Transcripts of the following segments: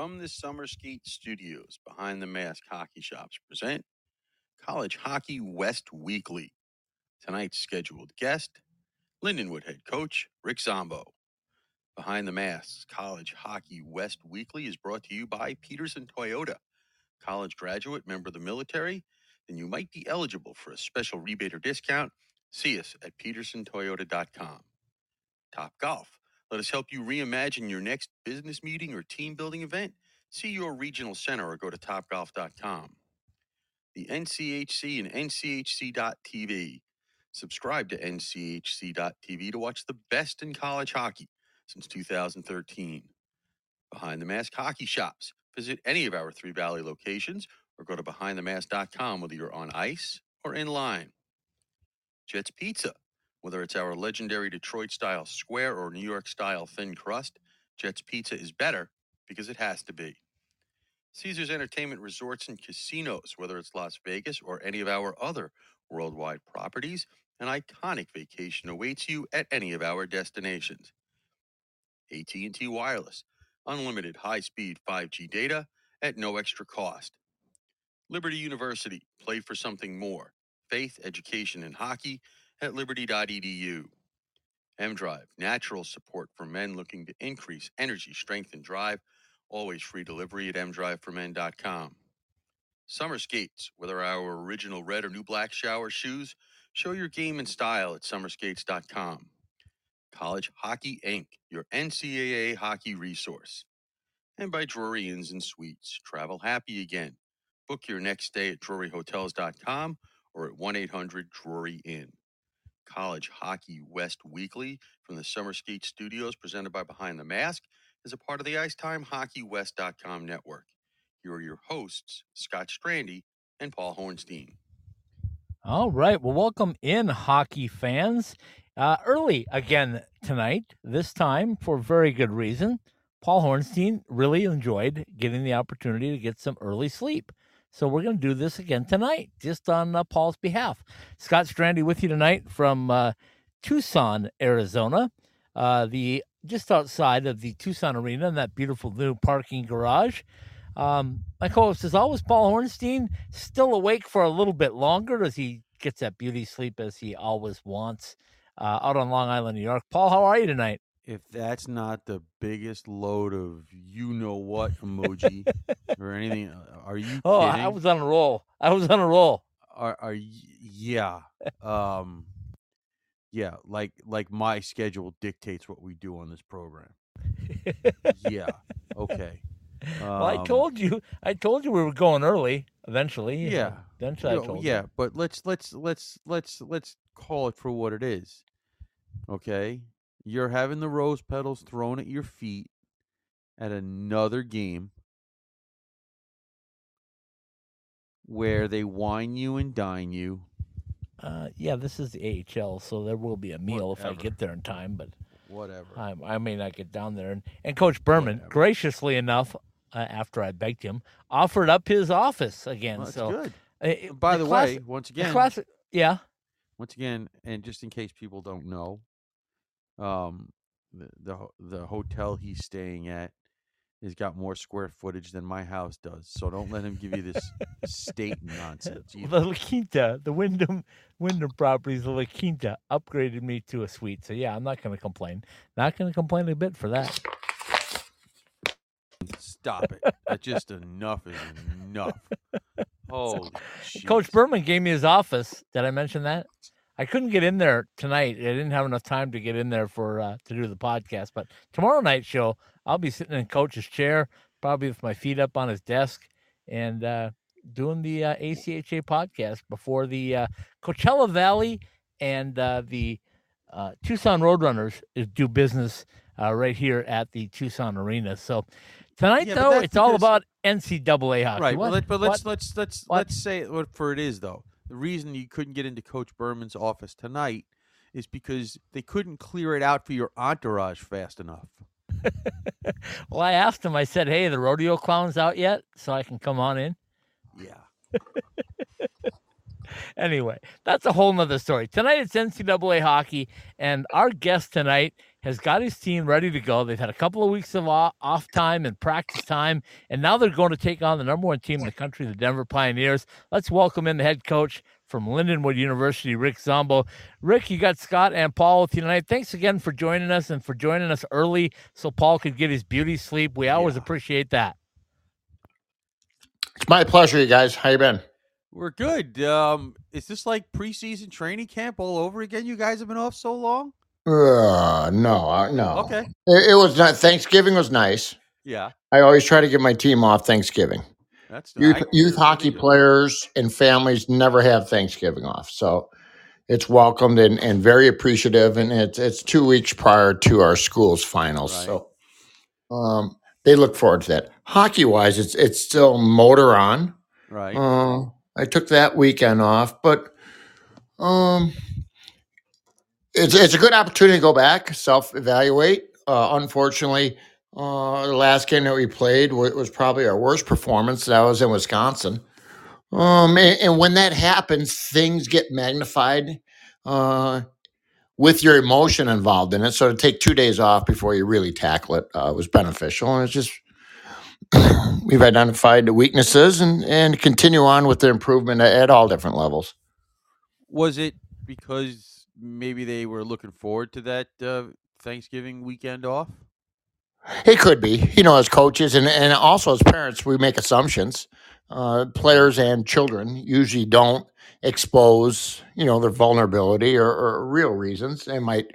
From the Summer Studios behind the mask hockey shops present College Hockey West Weekly. Tonight's scheduled guest, Lindenwood head coach Rick Zombo. Behind the Masks College Hockey West Weekly is brought to you by Peterson Toyota. College graduate, member of the military, then you might be eligible for a special rebate or discount. See us at petersontoyota.com. Top Golf. Let us help you reimagine your next business meeting or team building event. See your regional center or go to topgolf.com. The NCHC and NCHC.TV. Subscribe to NCHC.TV to watch the best in college hockey since 2013. Behind the Mask Hockey Shops. Visit any of our Three Valley locations or go to behindthemask.com whether you're on ice or in line. Jets Pizza. Whether it's our legendary Detroit style square or New York style thin crust, Jets Pizza is better because it has to be. Caesars Entertainment Resorts and Casinos, whether it's Las Vegas or any of our other worldwide properties, an iconic vacation awaits you at any of our destinations. AT&T Wireless, unlimited high-speed 5G data at no extra cost. Liberty University, play for something more. Faith, education, and hockey at liberty.edu. M-Drive, natural support for men looking to increase energy, strength, and drive. Always free delivery at mdriveformen.com. Summer skates, whether our original red or new black shower shoes, show your game and style at summerskates.com. College Hockey Inc., your NCAA hockey resource. And by Drury Inns and Suites, travel happy again. Book your next stay at druryhotels.com or at 1 800 Drury Inn. College Hockey West Weekly from the Summer Skate Studios, presented by Behind the Mask, is a part of the IcetimeHockeyWest.com network. Here are your hosts, Scott Strandy and Paul Hornstein. All right. Well, welcome in, hockey fans. Uh, early again tonight, this time for very good reason. Paul Hornstein really enjoyed getting the opportunity to get some early sleep. So we're going to do this again tonight, just on uh, Paul's behalf. Scott Strandy with you tonight from uh, Tucson, Arizona, uh, the just outside of the Tucson Arena in that beautiful new parking garage. Um, my co-host is always Paul Hornstein, still awake for a little bit longer as he gets that beauty sleep as he always wants uh, out on Long Island, New York. Paul, how are you tonight? If that's not the biggest load of you know what emoji or anything, uh, are you Oh, kidding? I was on a roll. I was on a roll. Are are y- yeah, um, yeah, like like my schedule dictates what we do on this program. Yeah, okay. well, I Um, told you. I told you we were going early. Eventually. Yeah, Eventually, I No, told yeah, you. but let's let's let's let's let's call it for what it is. Okay, you're having the rose petals thrown at your feet at another game where they wine you and dine you. Uh, yeah, this is the AHL, so there will be a meal if I get there in time. But Whatever. I, I may not get down there. And, and Coach Berman, Whatever. graciously enough, uh, after I begged him, offered up his office again. Well, that's so, good. uh, it- By the, class- way, once the again, class, yeah. once again, and just in case people don't know, um, the the the hotel he's staying at has got more square footage than my house does. So don't let him give you this state nonsense. The. La Quinta, the Wyndham Wyndham properties, the La Quinta upgraded me to a suite. So yeah, I'm not going to complain. Not going to complain a bit for that. Stop it. That just enough is enough. Holy Coach. Berman gave me his office. Did I mention that? I couldn't get in there tonight. I didn't have enough time to get in there for uh, to do the podcast. But tomorrow night show, I'll be sitting in Coach's chair, probably with my feet up on his desk, and uh, doing the uh, ACHA podcast before the uh, Coachella Valley and uh, the uh, Tucson Roadrunners do business uh, right here at the Tucson Arena. So tonight, Yeah, though, it's all about NCAA hockey. Right, What- but, let, but what- let's let's let's what? let's say what for it is though. The reason you couldn't get into Coach Berman's office tonight is because they couldn't clear it out for your entourage fast enough. Well, I asked him. I said, "Hey, the rodeo clown's out yet, so I can come on in." Yeah. Anyway, that's a whole nother story. Tonight it's NCAA hockey, and our guest tonight has got his team ready to go. They've had a couple of weeks of off time and practice time, and now they're going to take on the number one team in the country, the Denver Pioneers. Let's welcome in the head coach from Lindenwood University, Rick Zombo. Rick, you got Scott and Paul with you tonight. Thanks again for joining us and for joining us early so Paul could get his beauty sleep. We always yeah. appreciate that. It's my pleasure, you guys. How you been? We're good. Um, is this like preseason training camp all over again? You guys have been off so long. Uh, no, uh, no. Okay. It, it, was not. Thanksgiving was nice. Yeah. I always try to give my team off Thanksgiving. That's youth, youth hockey players and families never have Thanksgiving off, so it's welcomed and, and very appreciative. And it's it's two weeks prior to our school's finals, right. so um, they look forward to that. Hockey wise, it's it's still motor on. Right. Uh, I took that weekend off, but um, it's it's a good opportunity to go back, self evaluate. Uh, unfortunately, uh, the last game that we played was, was, probably our worst performance. That was in Wisconsin. Um, and, and when that happens, things get magnified uh, with your emotion involved in it. So to take two days off before you really tackle it uh, was beneficial, and it's just we've identified the weaknesses and and continue on with the improvement at, at all different levels. Was it because maybe they were looking forward to that uh, Thanksgiving weekend off? It could be, you know, as coaches and, and also as parents, we make assumptions. Uh, players and children usually don't expose, you know, their vulnerability or, or real reasons. They might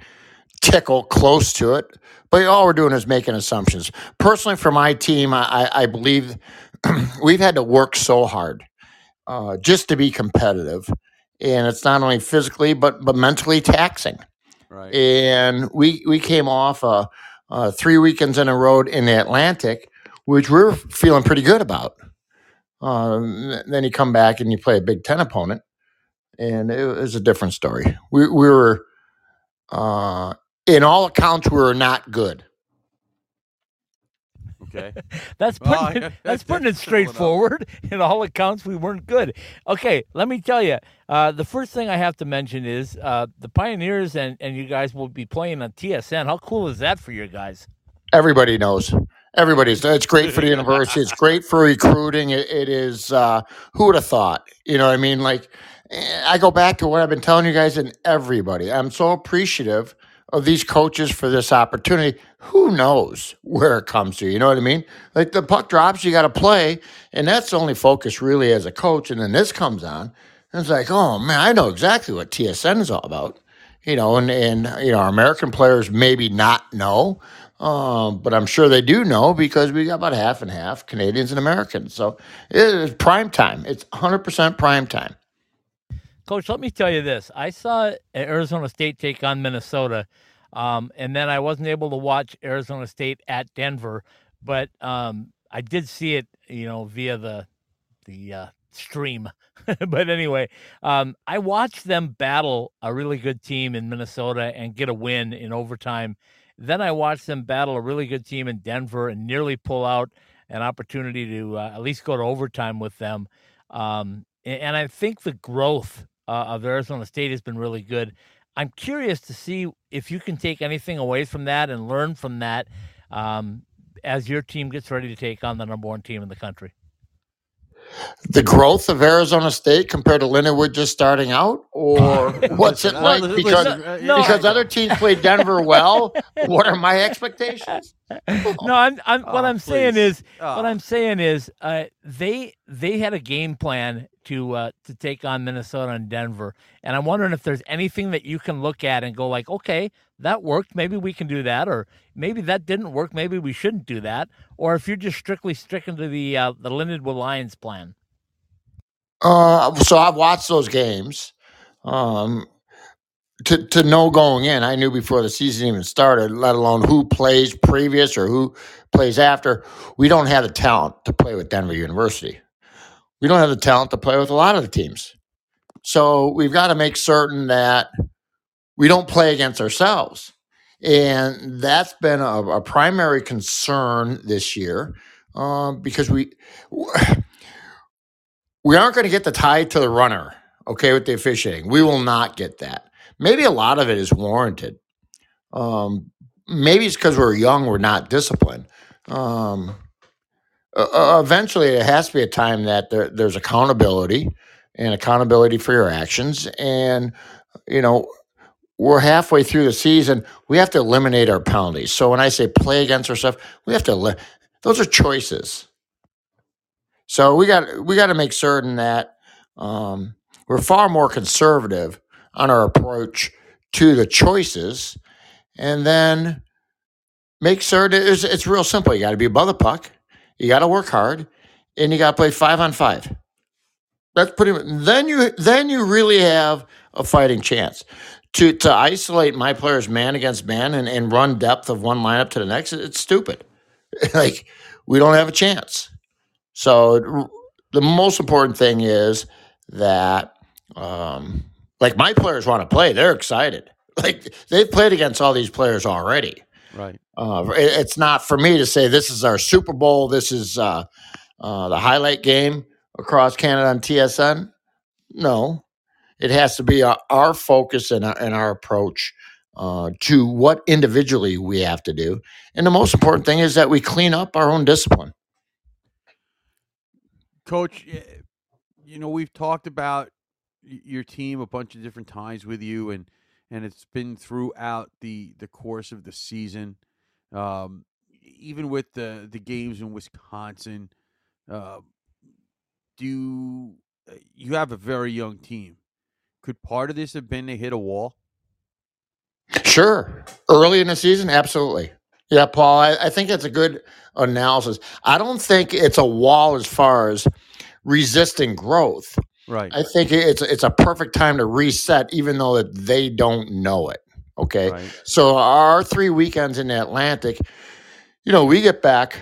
tickle close to it, but all we're doing is making assumptions. Personally, for my team, I, I believe we've had to work so hard uh, just to be competitive, and it's not only physically but but mentally taxing. Right. And we we came off a uh, three weekends in a row in the Atlantic, which we're feeling pretty good about. Um, then you come back and you play a Big Ten opponent, and it was a different story. We, we were, uh, in all accounts, we were not good. Okay. that's putting it, that's putting it straightforward. In all accounts, we weren't good. Okay, let me tell you. Uh, the first thing I have to mention is uh, the Pioneers and, and you guys will be playing on TSN. How cool is that for you guys? Everybody knows. Everybody's. It's great for the university. It's great for recruiting. it, it is. Uh, who would have thought? You know, I mean, like, eh, I go back to what I've been telling you guys and everybody. I'm so appreciative of these coaches for this opportunity. Who knows where it comes to? You know what I mean? Like the puck drops, you got to play, and that's the only focus really as a coach. And then this comes on, and it's like, oh man, I know exactly what TSN is all about. You know, and and you know, our American players maybe not know, um, but I'm sure they do know because we got about half and half Canadians and Americans. So it is prime time. It's 100% prime time. Coach, let me tell you this. I saw Arizona State take on Minnesota, um, and then I wasn't able to watch Arizona State at Denver, but um, I did see it, you know, via the the uh, stream. but anyway, um, I watched them battle a really good team in Minnesota and get a win in overtime. Then I watched them battle a really good team in Denver and nearly pull out an opportunity to uh, at least go to overtime with them. Um, and I think the growth uh, of Arizona State has been really good. I'm curious to see if you can take anything away from that and learn from that um, as your team gets ready to take on the number one team in the country the growth of Arizona State compared to Lindenwood just starting out, or what's it like? Because no, because other teams played Denver well. what are my expectations? No, I'm, I'm oh, what I'm please. saying is oh. what I'm saying is uh, they they had a game plan to uh, to take on Minnesota and Denver, and I'm wondering if there's anything that you can look at and go like, okay, that worked. Maybe we can do that, or maybe that didn't work. Maybe we shouldn't do that. Or if you're just strictly sticking to the uh, the Lindenwood Lions plan. Uh, so I've watched those games. Um, to to know going in, I knew before the season even started. Let alone who plays previous or who plays after. We don't have the talent to play with Denver University. We don't have the talent to play with a lot of the teams. So we've got to make certain that we don't play against ourselves. And that's been a, a primary concern this year um, because we we aren't going to get the tie to the runner, okay, with the officiating. We will not get that. Maybe a lot of it is warranted. Um, maybe it's because we're young, we're not disciplined. Um, uh, eventually, it has to be a time that there, there's accountability and accountability for your actions. And, you know, we're halfway through the season. We have to eliminate our penalties. So when I say play against ourselves, we have to, those are choices. So we got we got to make certain that um, we're far more conservative on our approach to the choices, and then make certain it's, it's real simple. You got to be above the puck, you got to work hard, and you got to play five on five. That's pretty much. Then you then you really have a fighting chance. To to isolate my players man against man and, and run depth of one lineup to the next, it's stupid. like we don't have a chance. So the most important thing is that, um, like my players want to play, they're excited. Like they've played against all these players already. Right. Uh, it- it's not for me to say this is our Super Bowl. This is uh, uh, the highlight game across Canada on TSN. No, it has to be our, our focus and our, and our approach uh, to what individually we have to do. And the most important thing is that we clean up our own discipline. Coach, you know, we've talked about your team a bunch of different times with you and and it's been throughout the the course of the season. Um, even with the the games in Wisconsin, uh, do uh, you have a very young team? Could part of this have been they hit a wall? Sure. Early in the season, absolutely. Yeah, Paul, I, I think that's a good analysis. I don't think it's a wall as far as resisting growth. Right. I think it's it's a perfect time to reset, even though that they don't know it. Okay. Right. So our three weekends in the Atlantic, you know, we get back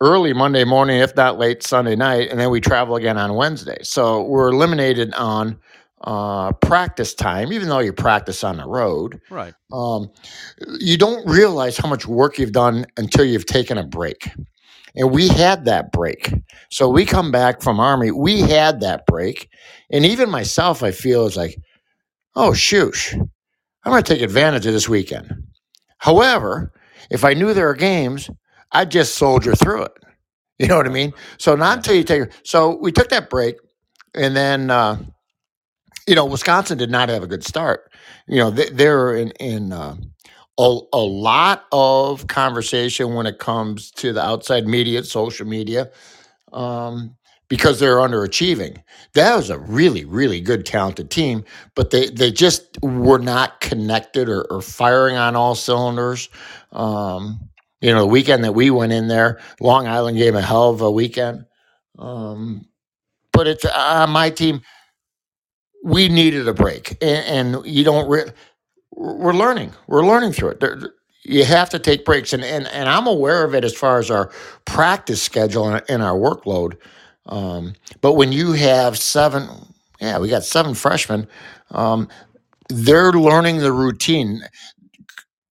early Monday morning, if not late Sunday night, and then we travel again on Wednesday. So we're eliminated on uh, practice time, even though you practice on the road. Right. Um, you don't realize how much work you've done until you've taken a break. And we had that break. So we come back from Army, we had that break. And even myself, I feel is like, oh, shoosh, I'm going to take advantage of this weekend. However, if I knew there were games, I'd just soldier through it. You know what I mean? So not until you take. So we took that break, and then uh, you know Wisconsin did not have a good start. You know they, they're in in uh, a, a lot of conversation when it comes to the outside media, social media, um, because they're underachieving. That was a really, really good, talented team, but they, they just were not connected or, or firing on all cylinders. Um, you know, the weekend that we went in there, Long Island gave a hell of a weekend. Um, but it's uh, my team. We needed a break, and, and you don't. Re- we're learning. We're learning through it. There, you have to take breaks, and, and and I'm aware of it as far as our practice schedule and, and our workload. Um, but when you have seven, yeah, we got seven freshmen. Um, they're learning the routine.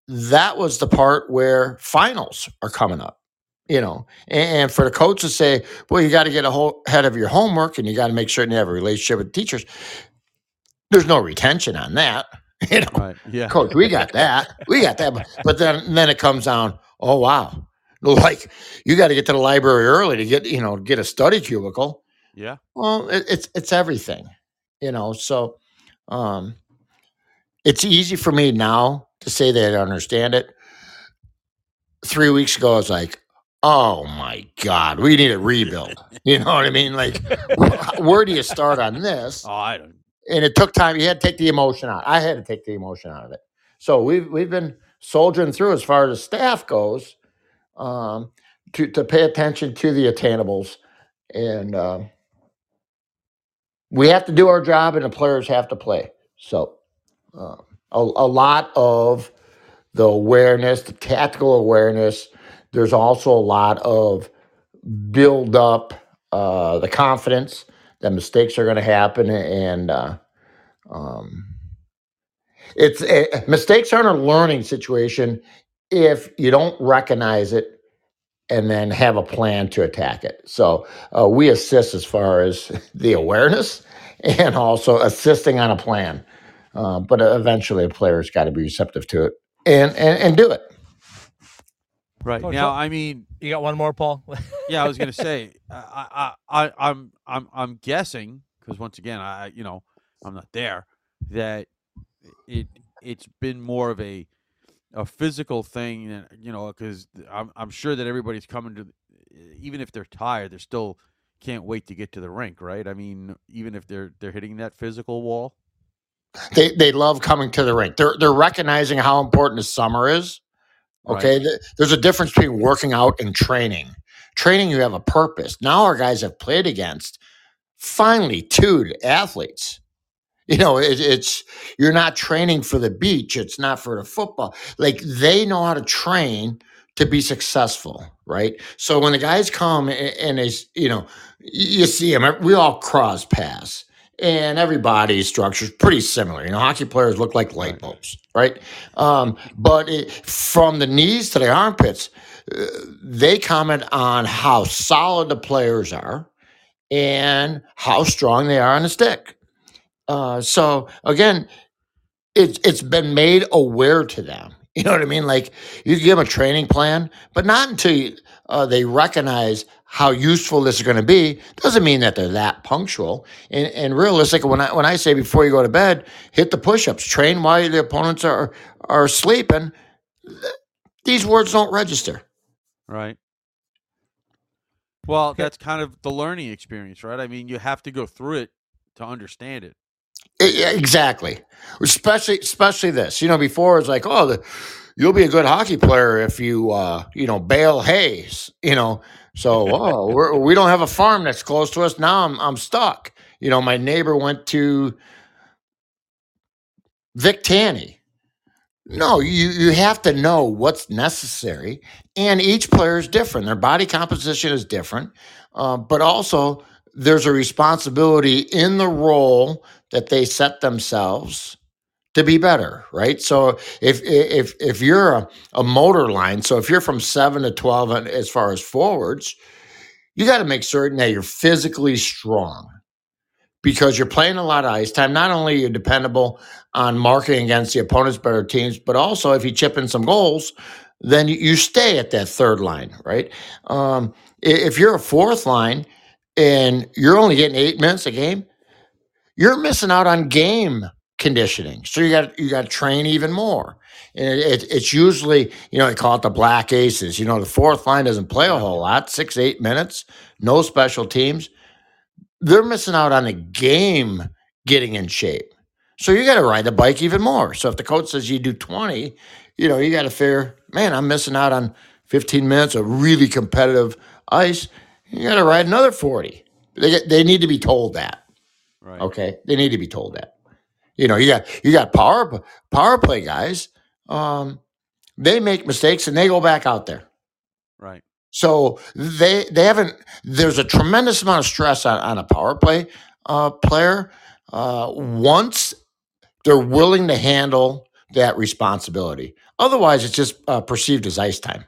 That was the part where finals are coming up. You know, and, and for the coach to say, "Well, you got to get a whole head of your homework, and you got to make sure you have a relationship with teachers." There's no retention on that. You know, Right. Yeah. coach we got that we got that but, but then then it comes down oh wow like you got to get to the library early to get you know get a study cubicle Yeah. well it, it's it's everything you know so um it's easy for me now to say that i understand it three weeks ago i was like oh my god we need a rebuild you know what i mean like where do you start on this Oh, I don't. And it took time. You had to take the emotion out. I had to take the emotion out of it. So we've we've been soldiering through as far as staff goes, um, to to pay attention to the attainables, and um we have to do our job, and the players have to play. So uh, a, a lot of the awareness, the tactical awareness. There's also a lot of build up uh, the confidence that mistakes are going to happen, and uh, um, it's eh, mistakes aren't a learning situation if you don't recognize it and then have a plan to attack it. So uh, we assist as far as the awareness and also assisting on a plan. Uh, but eventually, a player's got to be receptive to it. and and, and do it. Right Coach, now, what- I mean, You got one more, Paul? yeah, I was gonna say, I, I, I, I'm, I'm, I'm guessing because once again, I, you know, I'm not there. That it, it's been more of a, a physical thing, than, you know, because I'm, I'm sure that everybody's coming to, even if they're tired, they're still can't wait to get to the rink, right? I mean, even if they're they're hitting that physical wall, They they love coming to the rink. They're they're recognizing how important the summer is. Okay, Th- there's a difference between working out and training. Training, you have a purpose. Now our guys have played against finely tuned athletes. You know, it, it's you're not training for the beach. It's not for the football. Like they know how to train to be successful, right? So when the guys come and they, s- you know, you see them. We all cross pass, and everybody's structure is pretty similar. You know, hockey players look like light bulbs, right? Um, but it, from the knees to the armpits, uh, they comment on how solid the players are and how strong they are on the stick. Uh, so again, it's it's been made aware to them. You know what I mean? Like you give them a training plan, but not until you, uh, they recognize how useful this is going to be. Doesn't mean that they're that punctual. And, and realistic, when I when I say before you go to bed, hit the push-ups, train while the opponents are are sleeping. These words don't register. right? Well, that's kind of the learning experience, right? I mean, you have to go through it to understand it. Yeah, Exactly. Especially especially this. You know, before it's like, oh, the, you'll be a good hockey player if you uh, you know, bale hays, you know. So, oh, we're, we don't have a farm that's close to us. Now I'm I'm stuck. You know, my neighbor went to Vic Tanny. No, you you have to know what's necessary, and each player is different. Their body composition is different, uh, but also there's a responsibility in the role that they set themselves to be better, right? So if if if you're a, a motor line, so if you're from seven to twelve as far as forwards, you got to make certain that you're physically strong because you're playing a lot of ice time. Not only are you dependable on marking against the opponent's better teams, but also if you chip in some goals, then you, you stay at that third line, right? Um, if you're a fourth line and you're only getting eight minutes a game, you're missing out on game conditioning. So you got you got to train even more. And it, it, it's usually you know they call it the black aces. You know the fourth line doesn't play a whole lot, six eight minutes, no special teams. They're missing out on the game getting in shape. So you got to ride the bike even more. So if the coach says you do twenty, you know you got to figure, man, I'm missing out on 15 minutes of really competitive ice. You got to ride another 40. They they need to be told that. Right. Okay, they need to be told that. You know, you got you got power power play guys. Um, they make mistakes and they go back out there. Right. So they they haven't. There's a tremendous amount of stress on, on a power play uh, player. Uh, once they're willing to handle that responsibility, otherwise it's just uh, perceived as ice time.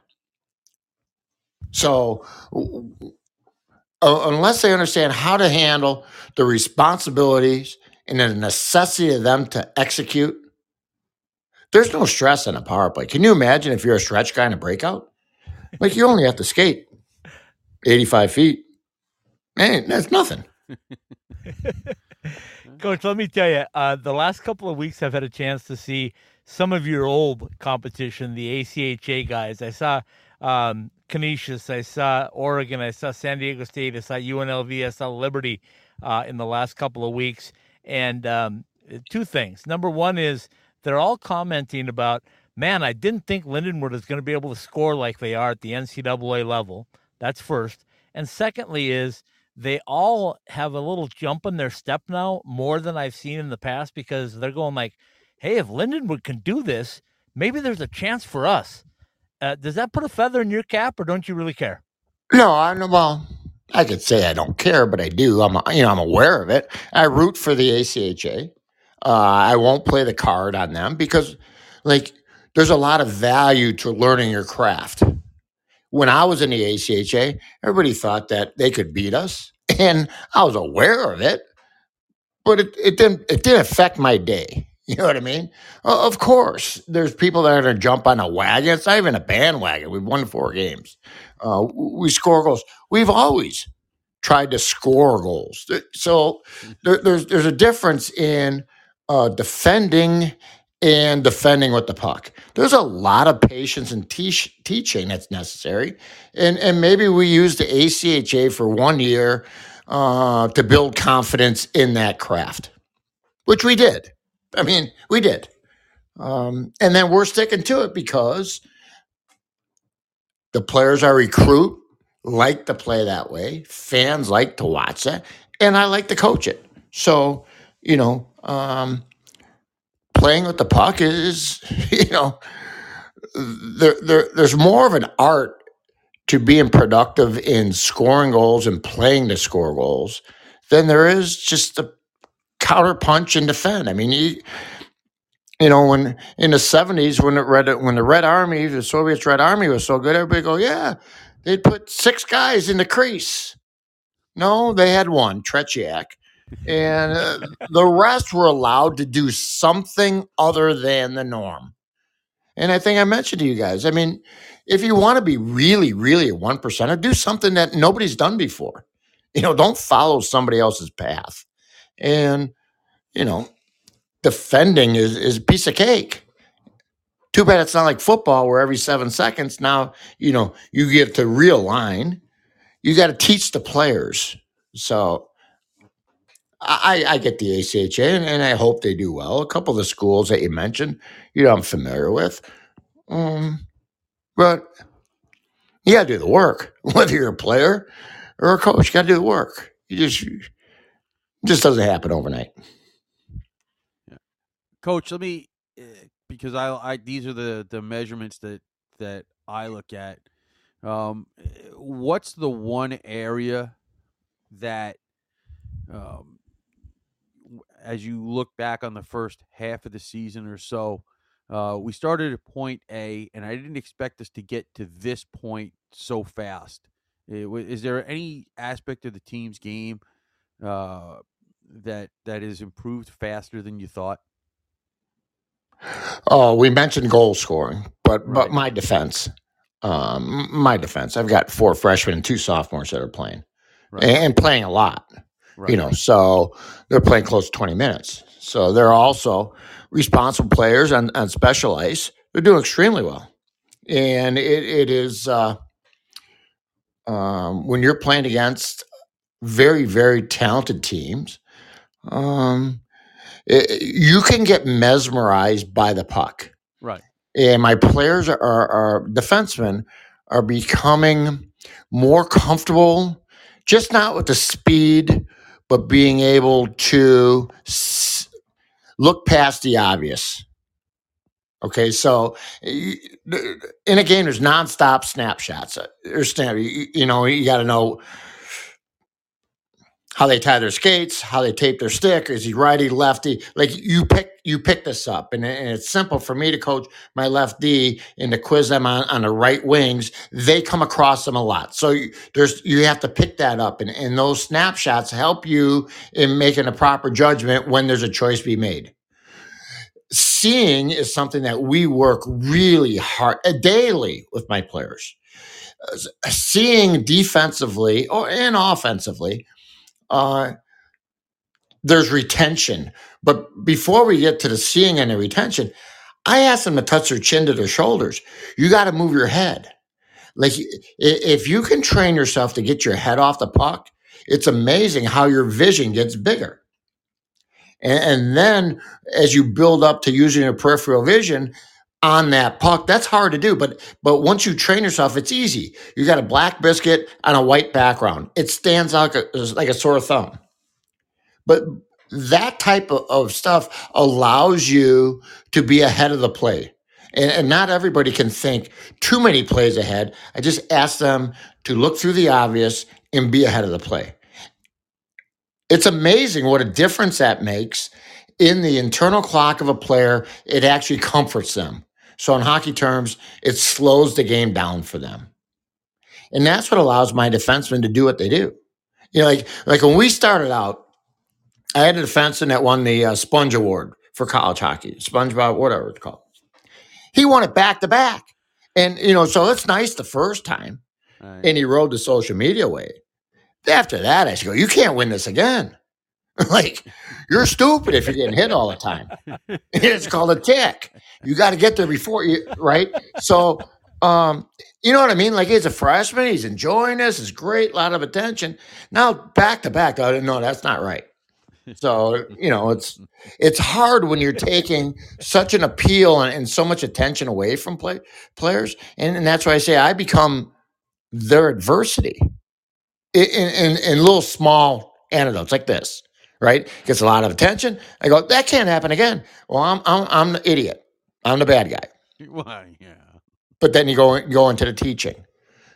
So uh, unless they understand how to handle the responsibilities and the necessity of them to execute, there's no stress in a power play. Can you imagine if you're a stretch guy in a breakout? Like you only have to skate 85 feet. Man, that's nothing. Coach, let me tell you, uh, the last couple of weeks I've had a chance to see some of your old competition, the ACHA guys. I saw um, Canisius, I saw Oregon, I saw San Diego State, I saw UNLV, I saw Liberty uh, in the last couple of weeks. And um, two things. Number one is they're all commenting about, man, I didn't think Lindenwood is going to be able to score like they are at the NCAA level. That's first. And secondly, is they all have a little jump in their step now more than I've seen in the past because they're going like, hey, if Lindenwood can do this, maybe there's a chance for us. Uh, does that put a feather in your cap or don't you really care? No, I don't know. Well, I could say I don't care, but I do. I'm, you know, I'm aware of it. I root for the ACHA. Uh, I won't play the card on them because, like, there's a lot of value to learning your craft. When I was in the ACHA, everybody thought that they could beat us, and I was aware of it, but it, it didn't. It didn't affect my day. You know what I mean? O- Of course, there's people that are going to jump on a wagon. It's not even a bandwagon. We've won four games. Uh, we score goals. We've always tried to score goals. So there, there's there's a difference in uh, defending and defending with the puck. There's a lot of patience and teach, teaching that's necessary, and and maybe we use the ACHA for one year uh, to build confidence in that craft, which we did. I mean, we did, um, and then we're sticking to it because the players I recruit like to play that way. Fans like to watch that, and I like to coach it. So, you know, um, playing with the puck is, you know, there, there there's more of an art to being productive in scoring goals and playing to score goals than there is just the counter punch and defend. I mean, you, you know, when in the seventies, when the red when the Red Army, the Soviet Red Army was so good, everybody go, yeah, they'd put six guys in the crease. No, they had one, Tretiak, and uh, the rest were allowed to do something other than the norm. And I think I mentioned to you guys, I mean, if you want to be really, really a one percenter, do something that nobody's done before. You know, don't follow somebody else's path. And you know, defending is is a piece of cake. Too bad it's not like football where every seven seconds now, you know, you get to realign. You got to teach the players. So I, I get the ACHA and, and I hope they do well. A couple of the schools that you mentioned, you know, I'm familiar with. Um, but you got to do the work, whether you're a player or a coach. You got to do the work. You just it just doesn't happen overnight. Coach, let me because I, I these are the the measurements that that I look at. Um, eh, what's the one area that, um, as you look back on the first half of the season or so, uh, we started at point A, and I didn't expect us to get to this point so fast. Is there any aspect of the team's game uh, that that is improved faster than you thought? Oh, we mentioned goal scoring, but but Right. my defense, um, my defense. I've got four freshmen and two sophomores that are playing Right. and, and playing a lot. right. You know, so they're playing close to twenty minutes. So they're also responsible players on, on special ice. They're doing extremely well, and it, it is uh, um, when you're playing against very very talented teams. Um, it, you can get mesmerized by the puck right. and my players are, are defensemen are becoming more comfortable just not with the speed but being able to s- look past the obvious okay so eh, in a game there's nonstop snapshots uh, there's snap you, you know you got to know how they tie their skates, how they tape their stick. Is he righty, lefty? Like you pick you pick this up, and, and it's simple for me to coach my left D and to quiz them on, on the right wings. They come across them a lot, so you, there's you have to pick that up, and, and those snapshots help you in making a proper judgment when there's a choice to be made. Seeing is something that we work really hard uh, daily with my players. Uh, seeing defensively or and offensively uh, there's retention. But before we get to the seeing and the retention, I ask them to touch their chin to their shoulders. You got to move your head. Like if you can train yourself to get your head off the puck, it's amazing how your vision gets bigger. And, and then as you build up to using your peripheral vision on that puck, that's hard to do. But but once you train yourself, it's easy. You got a black biscuit on a white background. It stands out like a, like a sore thumb. But that type of, of stuff allows you to be ahead of the play. And, and not everybody can think too many plays ahead. I just ask them to look through the obvious and be ahead of the play. It's amazing what a difference that makes in the internal clock of a player. It actually comforts them. So, in hockey terms, it slows the game down for them. And that's what allows my defensemen to do what they do. You know, like, like when we started out, I had a defenseman that won the uh, Sponge Award for college hockey, SpongeBob, whatever it's called. He won it back to back. And, you know, so it's nice the first time. Right. And he rode the social media wave. After that, I should go, you can't win this again. like, you're stupid if you're getting hit all the time. it's called a tick. You got to get there before you, right? So, um, you know what I mean? Like he's a freshman, he's enjoying this, it's great, a lot of attention. Now back to back, I no, that's not right. So you know, it's it's hard when you're taking such an appeal and, and so much attention away from play, players, and, and that's why I say I become their adversity in, in, in little small anecdotes like this. Right, gets a lot of attention. I go, that can't happen again. Well, I'm I'm I'm the idiot. I'm the bad guy. Why, yeah. But then you go go into the teaching.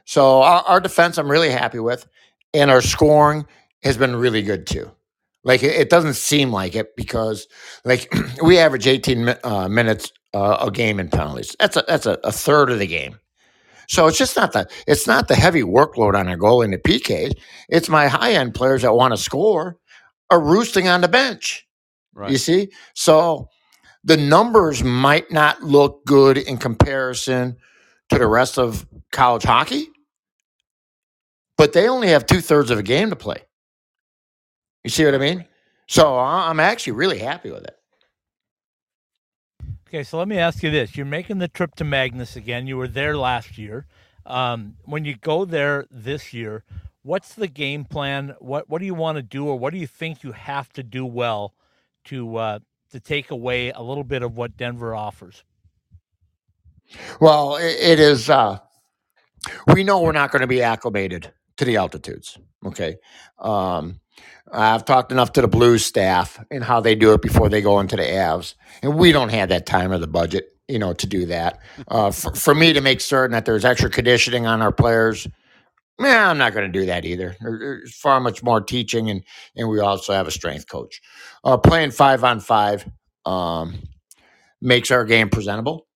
So our, our defense, I'm really happy with, and our scoring has been really good too. Like it, it doesn't seem like it because like we average 18 uh, minutes uh, a game in penalties. That's a that's a, a third of the game. So it's just not the it's not the heavy workload on our goal in the PKs. It's my high end players that want to score are roosting on the bench. Right. You see, so the numbers might not look good in comparison to the rest of college hockey, but they only have two thirds of a game to play. You see what I mean? So I'm actually really happy with it. Okay, so let me ask you this: You're making the trip to Magness again. You were there last year. Um, when you go there this year, what's the game plan? What What do you want to do, or what do you think you have to do well to uh, to take away a little bit of what Denver offers? Well, i- it is. Uh, we know we're not going to be acclimated to the altitudes. Okay. Um, I've talked enough to the Blues staff and how they do it before they go into the Avs, and we don't have that time or the budget, you know, to do that. Uh, for, for me to make certain that there's extra conditioning on our players, man, I'm not going to do that either. There's far much more teaching, and and we also have a strength coach. Uh, playing five on five um, makes our game presentable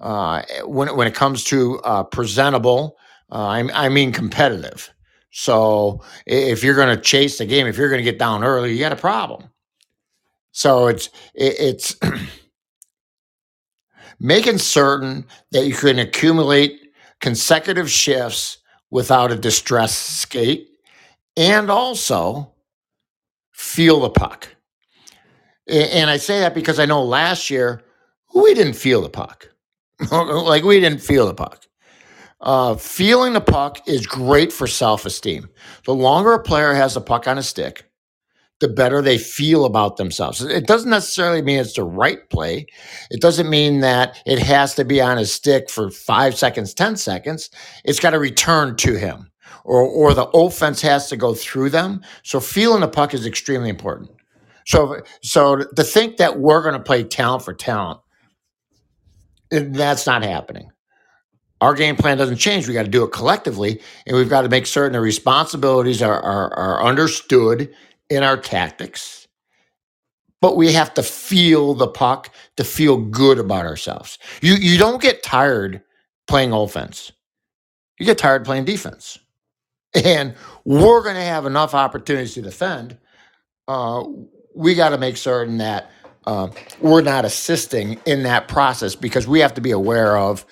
uh, when when it comes to uh, presentable, uh, I, I mean competitive. So if you're going to chase the game, if you're going to get down early, you got a problem. So it's it, it's making certain that you can accumulate consecutive shifts without a distress skate, and also feel the puck. And I say that because I know last year we didn't feel the puck. like we didn't feel the puck. Uh, feeling the puck is great for self esteem. The longer a player has the puck on a stick, the better they feel about themselves. It doesn't necessarily mean it's the right play. It doesn't mean that it has to be on his stick for five seconds, 10 seconds. It's got to return to him, or, or the offense has to go through them. So feeling the puck is extremely important. So, so to think that we're going to play talent for talent, that's not happening our game plan doesn't change. We got to do it collectively, and we've got to make certain the responsibilities are, are, are understood in our tactics. But we have to feel the puck to feel good about ourselves. You you don't get tired playing offense. You get tired playing defense, and we're going to have enough opportunities to defend. Uh, we got to make certain that uh, we're not assisting in that process because we have to be aware of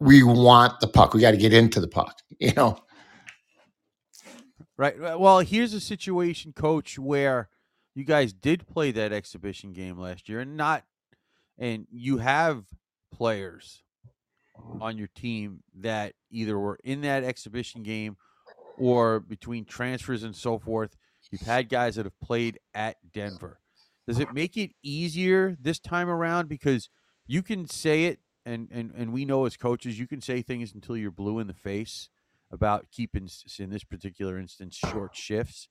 we want the puck. We got to get into the puck. You know, Right. right. Well, here's a situation, coach, where you guys did play that exhibition game last year and not and you have players on your team that either were in that exhibition game or between transfers and so forth. You've had guys that have played at Denver. Does it make it easier this time around because you can say it and and and we know as coaches you can say things until you're blue in the face about keeping in this particular instance short shifts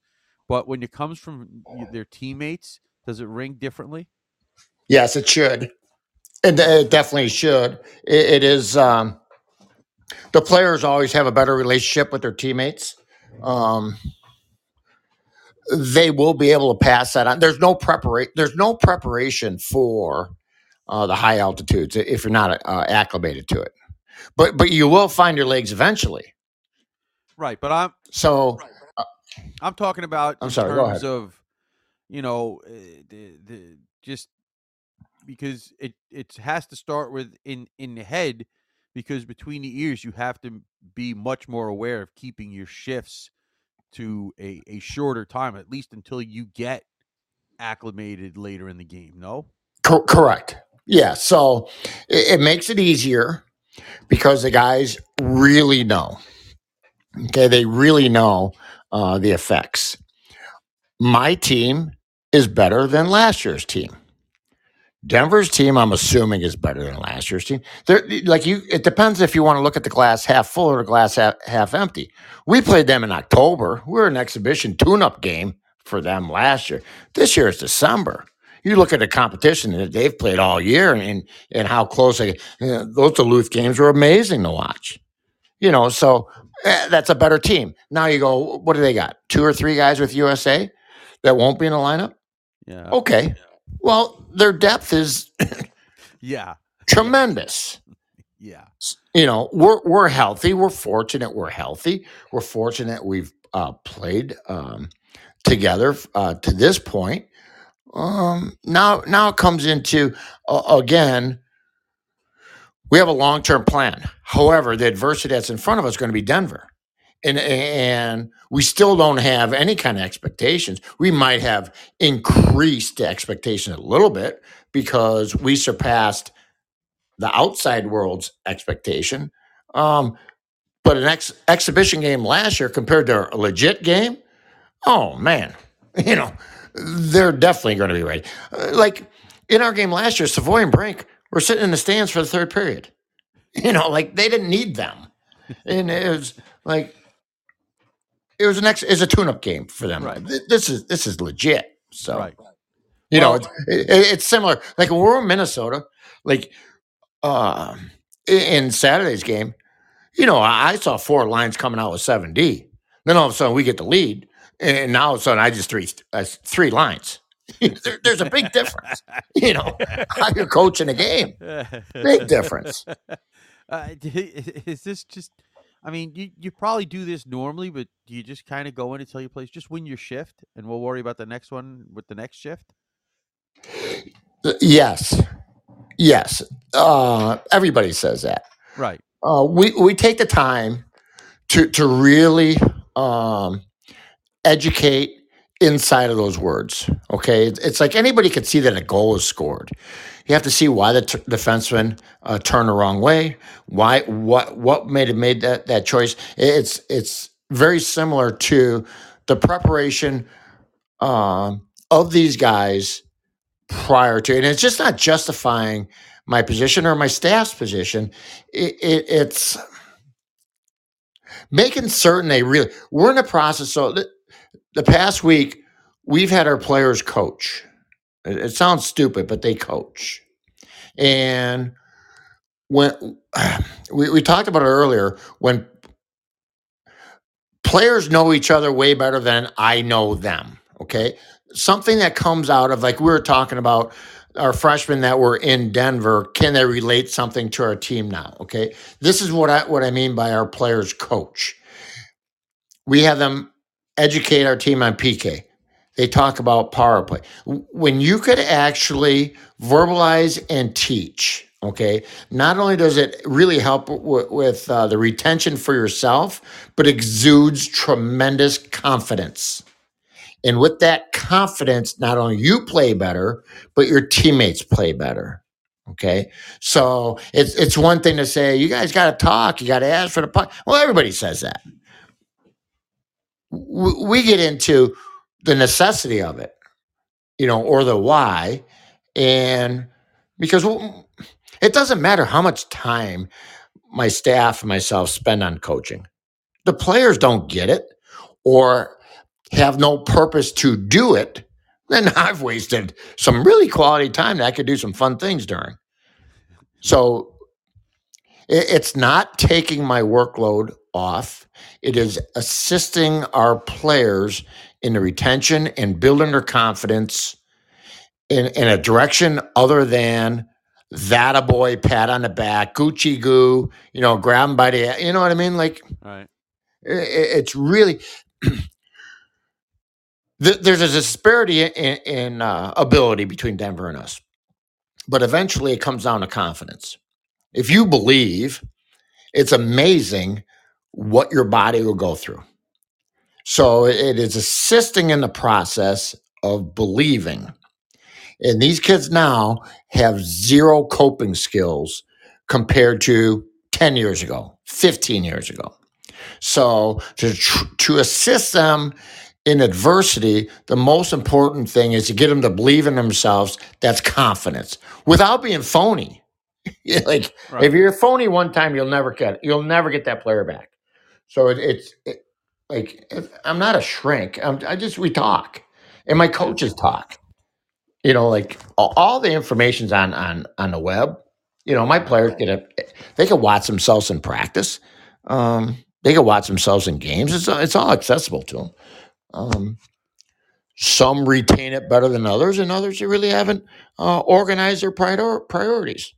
but when it comes from their teammates does it ring differently yes, it should. It, it definitely should. It, it is. Um, the players always have a better relationship with their teammates. Um, they will be able to pass that on. There's no preparation. There's no preparation for uh, the high altitudes if you're not uh, acclimated to it. But but you will find your legs eventually. Right but i'm So i'm talking about I'm in sorry, terms of you know uh, the, the just because it it has to start with in in the head because between the ears you have to be much more aware of keeping your shifts to a, a shorter time at least until you get acclimated later in the game no Cor- correct. Yeah. So it, it makes it easier because the guys really know. Okay. They really know uh, the effects. My team is better than last year's team. Denver's team, I'm assuming, is better than last year's team. They're like you. It depends if you want to look at the glass half full or the glass half, half empty. We played them in October. We were an exhibition tune-up game for them last year. This year is December. You look at the competition that they've played all year and and how close they. You know, those Duluth games were amazing to watch. You know, so that's a better team. Now you go. What do they got? Two or three guys with USA that won't be in the lineup. yeah Okay. Well, their depth is yeah tremendous. yeah You know, we're we're healthy. We're fortunate. We're healthy. We're fortunate. We've uh, played um, together uh, to this point. Um, now, now it comes into uh, again. We have a long term plan. However, the adversity that's in front of us is going to be Denver, and and we still don't have any kind of expectations. We might have increased the expectation a little bit because we surpassed the outside world's expectation. Um, but an ex- exhibition game last year compared to a legit game, oh man, you know, they're definitely going to be ready. Uh, like in our game last year, Savoie and Brink were sitting in the stands for the third period. You know, like they didn't need them, and it was like it was an ex- it's a tune-up game for them. Right. This is this is legit. So right you know, it's, it, it's similar. Like when we're in Minnesota, like uh, in Saturday's game, you know, I, I saw four lines coming out with seven D. Then all of a sudden we get the lead, and now all of a sudden I just three uh, three lines. there, there's a big difference. You know, how you're coaching a game. Big difference. Uh, is this just? I mean, you, you probably do this normally, but do you just kind of go in and tell your players just win your shift, and we'll worry about the next one with the next shift? Uh, Yes, yes. Uh, everybody says that. Right. uh, we we take the time to to really um, educate inside of those words. Okay, it's, like anybody could see that a goal is scored. You have to see why the t- defenseman uh, turned the wrong way. Why what what made it made that that choice? It's it's very similar to the preparation um, of these guys prior to, and it's just not justifying my position or my staff's position. It, it, it's making certain they really. We're in the process. So the, past week, we've had our players coach. It, it sounds stupid, but they coach, and when we, we talked about it earlier, when players know each other way better than I know them. Okay. Something that comes out of like we were talking about our freshmen that were in Denver, can they relate something to our team now? Okay. This is what I what I mean by our players coach. We have them educate our team on PK. They talk about power play. When you could actually verbalize and teach, okay, not only does it really help w- with uh, the retention for yourself, but exudes tremendous confidence. And with that confidence, not only you play better, but your teammates play better. Okay. So it's it's one thing to say, you guys got to talk, you got to ask for the puck. Well, everybody says that. We get into the necessity of it, you know, or the why. And because mm, it doesn't matter how much time my staff and myself spend on coaching, the players don't get it or have no purpose to do it, then I've wasted some really quality time that I could do some fun things during. So it's not taking my workload off. It is assisting our players in the retention and building their confidence in, in a direction other than that a boy, pat on the back, Gucci goo, you know, grab him by the, you know what I mean? Like Right. i- i- it's really th- there's a disparity in, in uh, ability between Denver and us, but eventually it comes down to confidence. If you believe, it's amazing what your body will go through. So it is assisting in the process of believing. And these kids now have zero coping skills compared to 10 years ago, 15 years ago. So to tr- to assist them in adversity, the most important thing is to get them to believe in themselves. That's confidence without being phony. Yeah, like Right. if you're phony one time, you'll never get. You'll never get that player back. So it, it's it, like if, I'm not a shrink. I'm, I just we talk, and my coaches talk. You know, like all, all the information's on on on the web. You know, my players get a they can watch themselves in practice. Um, they can watch themselves in games. It's it's all accessible to them. Um, some retain it better than others, and others you really haven't uh, organized their prior, priorities.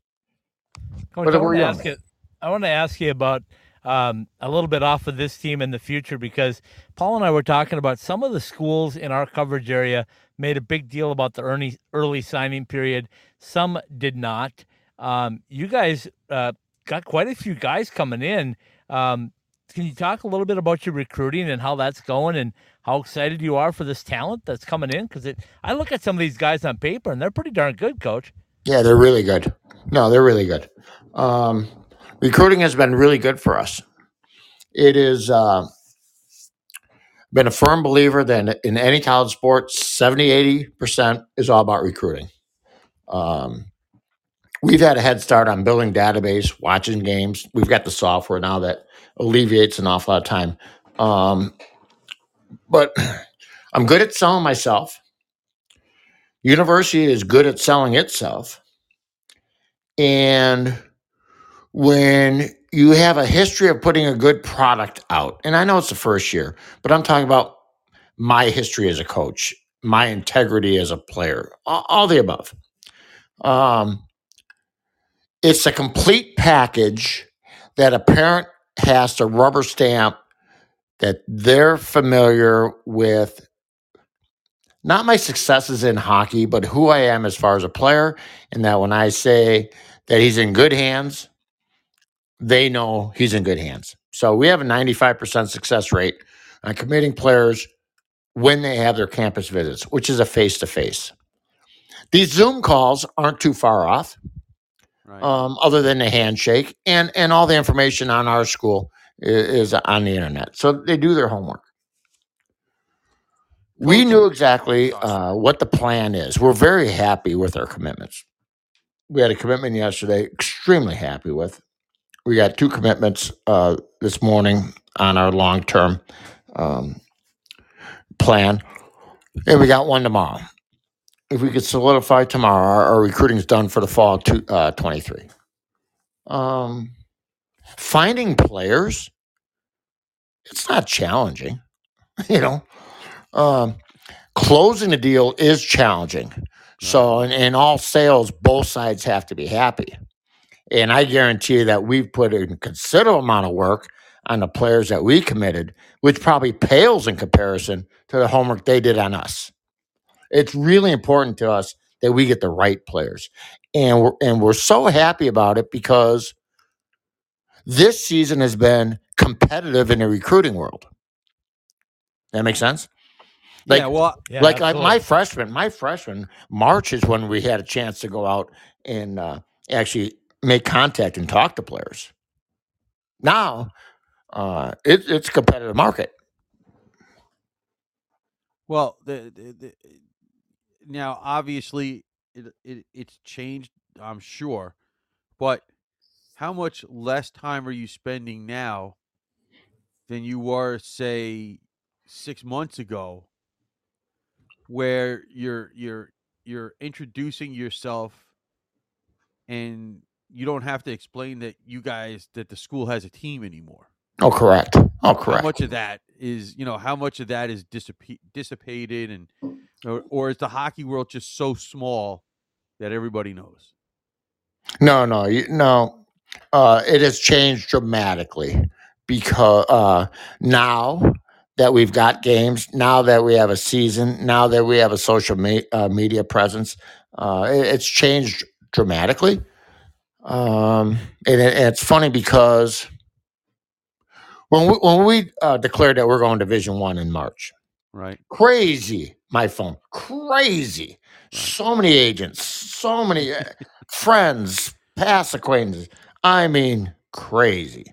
Coach, I want to ask you. I want to ask you about um, a little bit off of this team in the future because Paul and I were talking about some of the schools in our coverage area made a big deal about the early early signing period. Some did not. Um, you guys uh, got quite a few guys coming in. Um, can you talk a little bit about your recruiting and how that's going and how excited you are for this talent that's coming in? Because I look at some of these guys on paper and they're pretty darn good, Coach. Yeah, they're really good. No, they're really good. Um, recruiting has been really good for us. It uh, been a firm believer that in any college sport, 70, 80% is all about recruiting. Um, we've had a head start on building database, watching games. We've got the software now that alleviates an awful lot of time. Um, but I'm good at selling myself. University is good at selling itself. And when you have a history of putting a good product out, and I know it's the first year, but I'm talking about my history as a coach, my integrity as a player, all, all the above. Um, it's a complete package that a parent has to rubber stamp that they're familiar with not my successes in hockey, but who I am as far as a player. And that when I say that he's in good hands, they know he's in good hands. So we have a 95% success rate on committing players when they have their campus visits, which is a face to face. These Zoom calls aren't too far off, Right. um, other than the handshake, and and all the information on our school is, is on the internet. So they do their homework. We knew exactly uh, what the plan is. We're very happy with our commitments. We had a commitment yesterday, extremely happy with. We got two commitments uh, this morning on our long term um, plan, and we got one tomorrow. If we could solidify tomorrow, our, our recruiting's done for the fall of two, uh, 23. Um, finding players, it's not challenging, you know. Um, closing the deal is challenging. So, in, in all sales, both sides have to be happy. And I guarantee you that we've put in a considerable amount of work on the players that we committed, which probably pales in comparison to the homework they did on us. It's really important to us that we get the right players. And we're, and we're so happy about it because this season has been competitive in the recruiting world. That makes sense? Like, yeah, well, Yeah, like I, absolutely. my freshman, my freshman March is when we had a chance to go out and uh, actually make contact and talk to players. Now, uh, it, it's a competitive market. well, the, the, the now obviously it, it it's changed, I'm sure, but how much less time are you spending now than you were, say, six months ago, where you're you're you're introducing yourself and you don't have to explain that you guys that the school has a team anymore. Oh, correct. Oh, correct. How much of that is you know how much of that is dissipa- dissipated and or, or is the hockey world just so small that everybody knows? No, no, you, no. Uh, it has changed dramatically because uh, now that we've got games, now that we have a season, now that we have a social me- uh, media presence, uh, it- it's changed dramatically. Um, and, it, and it's funny because when we, when we uh, declared that we're going to Division One in March, Right. crazy my phone crazy so many agents so many uh, friends past acquaintances i mean crazy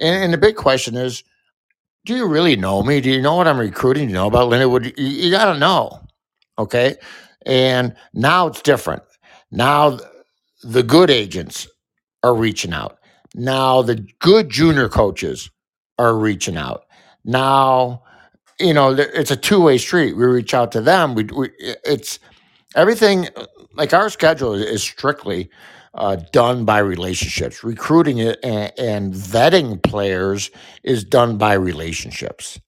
and, and the big question is do you really know me? Do you know what i'm recruiting? Do you know about lindenwood you, you gotta know okay? And now it's different. Now the good agents are reaching out. Now the good junior coaches are reaching out. Now you know it's a two-way street. We reach out to them. We, we it's everything uh, like our schedule is strictly uh, done by relationships. Recruiting it and, and vetting players is done by relationships.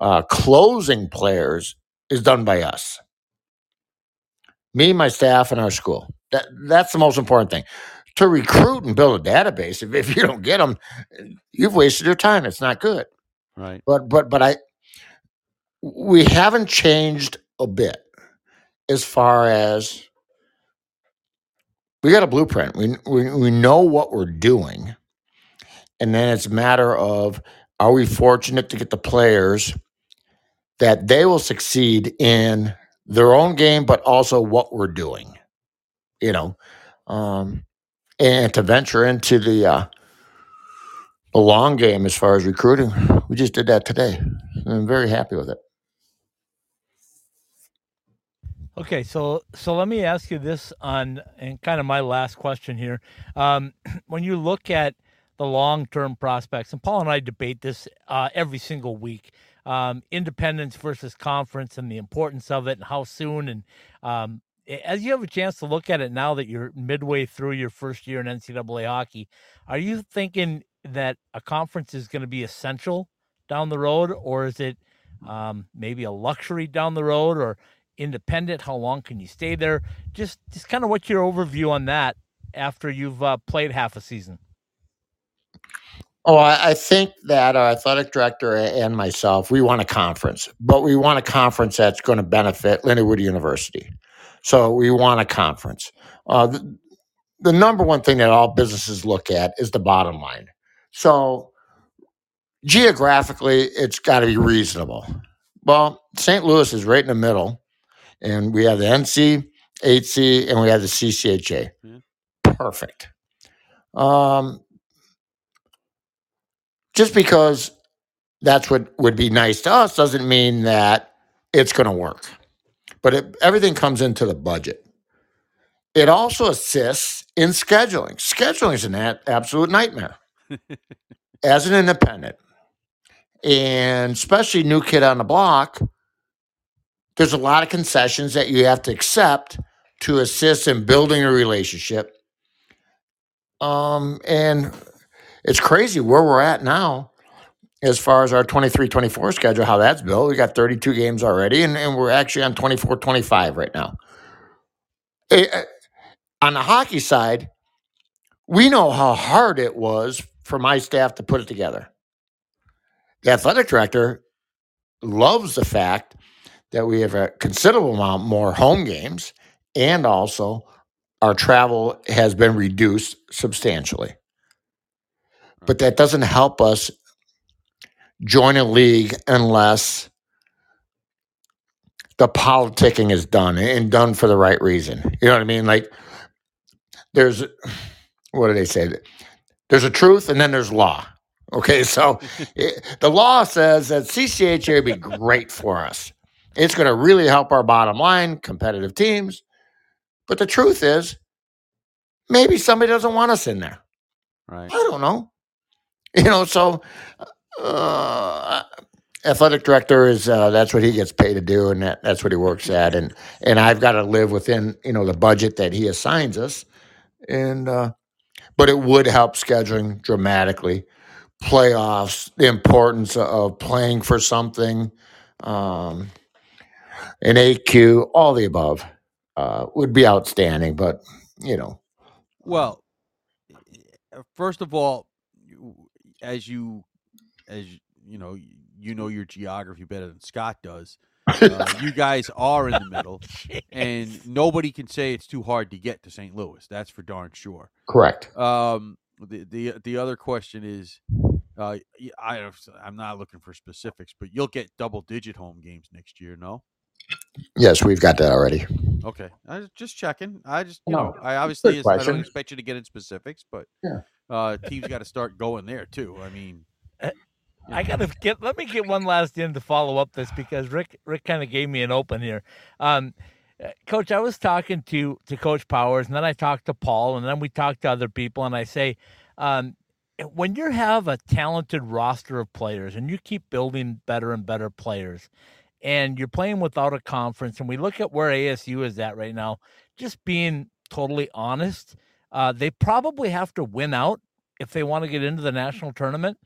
Uh, closing players is done by us. Me my staff and our school. That that's the most important thing. To recruit and build a database if, if you don't get them you've wasted your time. It's not good. Right. but but but i we haven't changed a bit as far as we got a blueprint. We, we we know what we're doing, and then it's a matter of are we fortunate to get the players that they will succeed in their own game, but also what we're doing. You know, um, and to venture into the uh, the long game as far as recruiting, we just did that today. I'm very happy with it. Okay, so so let me ask you this on and kind of my last question here. Um, when you look at the long-term prospects, and Paul and I debate this uh, every single week, um, independence versus conference, and the importance of it, and how soon. And um, as you have a chance to look at it now that you're midway through your first year in NCAA hockey, are you thinking that a conference is going to be essential down the road, or is it um, maybe a luxury down the road, or independent? How long can you stay there? Just just kind of what's your overview on that after you've uh, played half a season? Oh, I, I think that our athletic director and myself, we want a conference, but we want a conference that's going to benefit Lindenwood University. So we want a conference. Uh, the, the number one thing that all businesses look at is the bottom line. So geographically, it's got to be reasonable. Well, St. Louis is right in the middle, and we have the NC, 8C, and we have the CCHA. Perfect. Um, just because that's what would be nice to us doesn't mean that it's going to work. But it, everything comes into the budget. It also assists in scheduling. Scheduling is an a- absolute nightmare as an independent, and especially new kid on the block. There's a lot of concessions that you have to accept to assist in building a relationship. Um, and it's crazy where we're at now as far as our 23 24 schedule, how that's built. We got 32 games already, and, and we're actually on 24 25 right now. Eh, on the hockey side, we know how hard it was for my staff to put it together. The athletic director loves the fact that we have a considerable amount more home games, and also our travel has been reduced substantially. But that doesn't help us join a league unless the politicking is done and done for the right reason. You know what I mean? Like there's what do they say? There's a truth and then there's law. Okay, so it, the law says that CCHA would be great for us. It's going to really help our bottom line, competitive teams. But the truth is, maybe somebody doesn't want us in there. Right. I don't know. You know, so uh, athletic director is uh, that's what he gets paid to do, and that, that's what he works at, and and I've got to live within you know the budget that he assigns us, and uh, but it would help scheduling dramatically. Playoffs, the importance of playing for something, um, an AQ, all the above uh, would be outstanding. But you know, Well, uh, first of all, as you as you- you know, you know your geography better than Scott does. Uh, you guys are in the middle, and nobody can say it's too hard to get to St. Louis. That's for darn sure. Correct. Um, the the the other question is, uh, I I'm not looking for specifics, but you'll get double digit home games next year, no? Yes, we've got that already. Okay, I was just checking. I just you No, know I obviously is, I don't expect you to get in specifics, but Yeah. uh, teams got to start going there too. I mean, I gotta get. Let me get one last in to follow up this because Rick Rick kind of gave me an open here. Um, uh, Coach, I was talking to to Coach Powers, and then I talked to Paul, and then we talked to other people, and I say, um, when you have a talented roster of players and you keep building better and better players, and you're playing without a conference, and we look at where ASU is at right now, just being totally honest, uh, they probably have to win out if they want to get into the national tournament.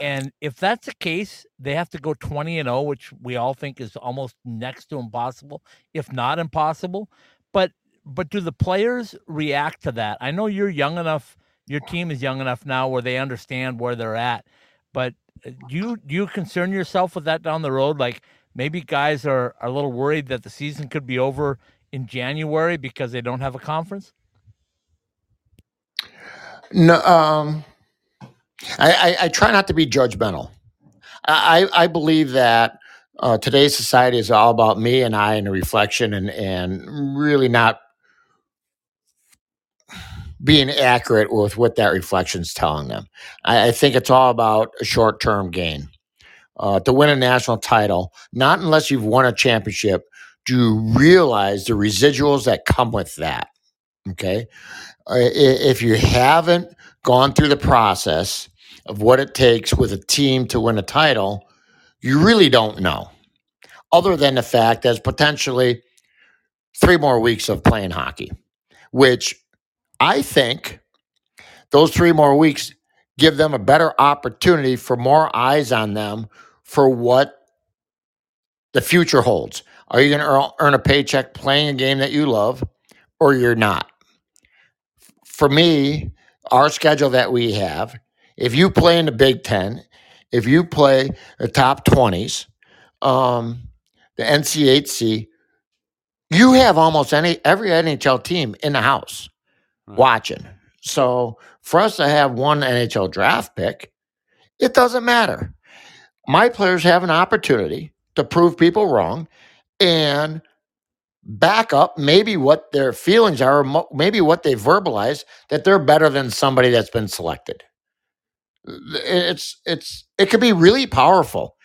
And if that's the case, they have to go 20 and 0, which we all think is almost next to impossible, if not impossible. But but do the players react to that? I know you're young enough, your team is young enough now where they understand where they're at. But uh, do you do you concern yourself with that down the road? Like maybe guys are, are a little worried that the season could be over in January because they don't have a conference? No, um, I, I, I try not to be judgmental. I, I believe that uh, today's society is all about me and I and reflection and, and really not being accurate with what that reflection's telling them. I, I think it's all about a short term gain. Uh, to win a national title, not unless you've won a championship, do you realize the residuals that come with that. Okay. If you haven't gone through the process of what it takes with a team to win a title, you really don't know. Other than the fact there's potentially three more weeks of playing hockey, which I think those three more weeks give them a better opportunity for more eyes on them for what the future holds. Are you going to earn a paycheck playing a game that you love or you're not? For me, our schedule that we have, if you play in the Big Ten, if you play the top 20s, um, the NCHC, you have almost any every NHL team in the house Right. watching. So for us to have one NHL draft pick, it doesn't matter. My players have an opportunity to prove people wrong and back up maybe what their feelings are, or maybe what they verbalize that they're better than somebody that's been selected. It's it's it could be really powerful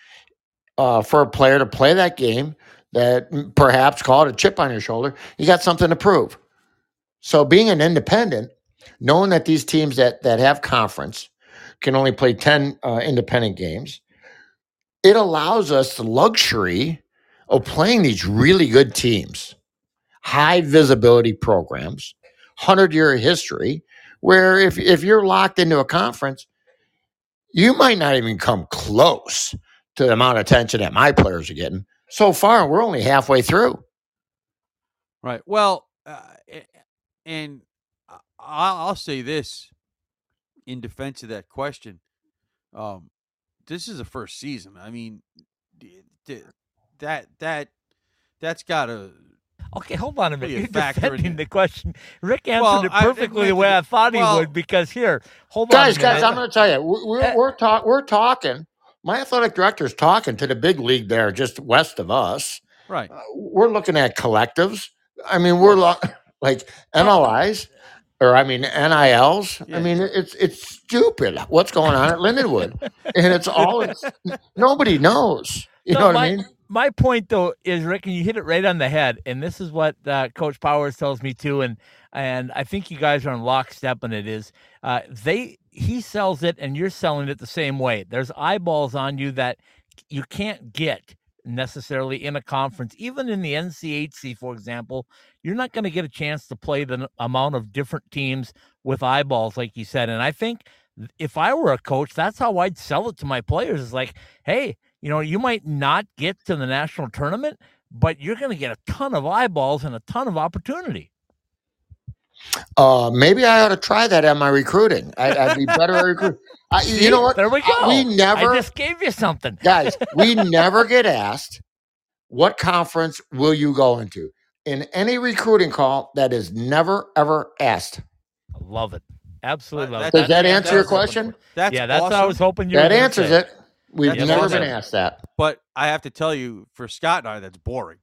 uh, for a player to play that game that perhaps call it a chip on your shoulder. You got something to prove. So being an independent, knowing that these teams that that have conference can only play 10 uh, independent games, it allows us the luxury of playing these really good teams, high visibility programs, 100 year history, where if, if you're locked into a conference, you might not even come close to the amount of attention that my players are getting. So far, we're only halfway through. Right. Well, uh, and I'll, I'll say this in defense of that question. Um, this is the first season. I mean, d- d- that that that's got to Okay, hold on a minute. You're in defending the question. Rick answered Well, it I- perfectly the Rick- way I thought he well- would because here, hold guys, on. a guys. I'm going to tell you, we- we're Uh, we're, talk, we're talking. My athletic director's talking to the big league there, just west of us. right. Uh, we're looking at collectives. I mean, we're lo- like NLIs, or I mean NILs. Yeah. I mean, it's it's stupid what's going on at Lindenwood, and it's all it's, nobody knows. You No, know what my- I mean? my point though is Rick, and you hit it right on the head, and this is what uh, Coach Powers tells me too, and and I think you guys are in lockstep in it. Is uh, they he sells it, and you're selling it the same way. There's eyeballs on you that you can't get necessarily in a conference, even in the NCHC, for example. You're not going to get a chance to play the amount of different teams with eyeballs, like you said. And I think if I were a coach, that's how I'd sell it to my players. Is like, hey, you know, you might not get to the national tournament, but you're going to get a ton of eyeballs and a ton of opportunity. Uh, maybe I ought to try that at my recruiting. I, I'd be better at recruiting. I, See? you know what? There we go. We never, I just gave you something. guys, we never get asked what conference will you go into in any recruiting call. That is never ever asked. I love it. Absolutely love That- it. Does That's that answer I your question? That's yeah, that's awesome. what I was hoping you That answers say. it. We've That's never awesome. been asked that. But I have to tell you, for Scott and I, that's boring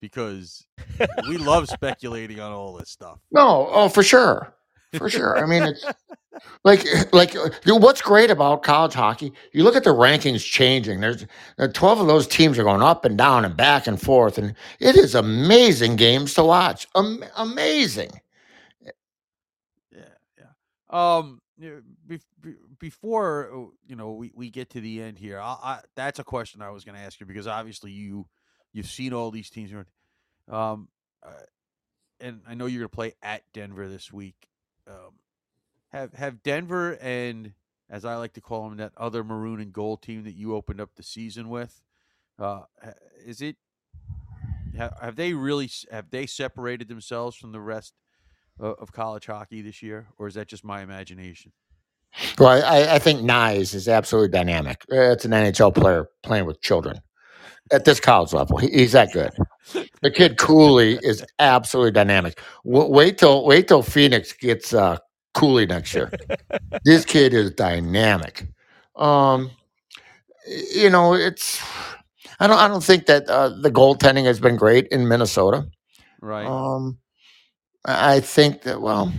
because we love speculating on all this stuff. No, oh, for sure, for sure. I mean, it's like like uh, what's great about college hockey? You look at the rankings changing. There's uh, twelve of those teams are going up and down and back and forth, and it is amazing games to watch. Am- amazing. Yeah, yeah. Um, be- before uh, you know we, we get to the end here, I, I that's a question I was going to ask you because obviously you you've seen all these teams. Um, uh, and I know you're going to play at Denver this week. Um, have have Denver and as I like to call them that other maroon and gold team that you opened up the season with. Uh, is it have, have they really have they separated themselves from the rest of, of college hockey this year, or is that just my imagination? Well, I, I think Knies is absolutely dynamic. Uh, It's an NHL player playing with children at this college level. He, he's that good. The kid Cooley is absolutely dynamic. W- wait till wait till Phoenix gets uh, Cooley next year. this kid is dynamic. Um, you know, it's I don't I don't think that uh, the goaltending has been great in Minnesota. Right. Um, I I think that well,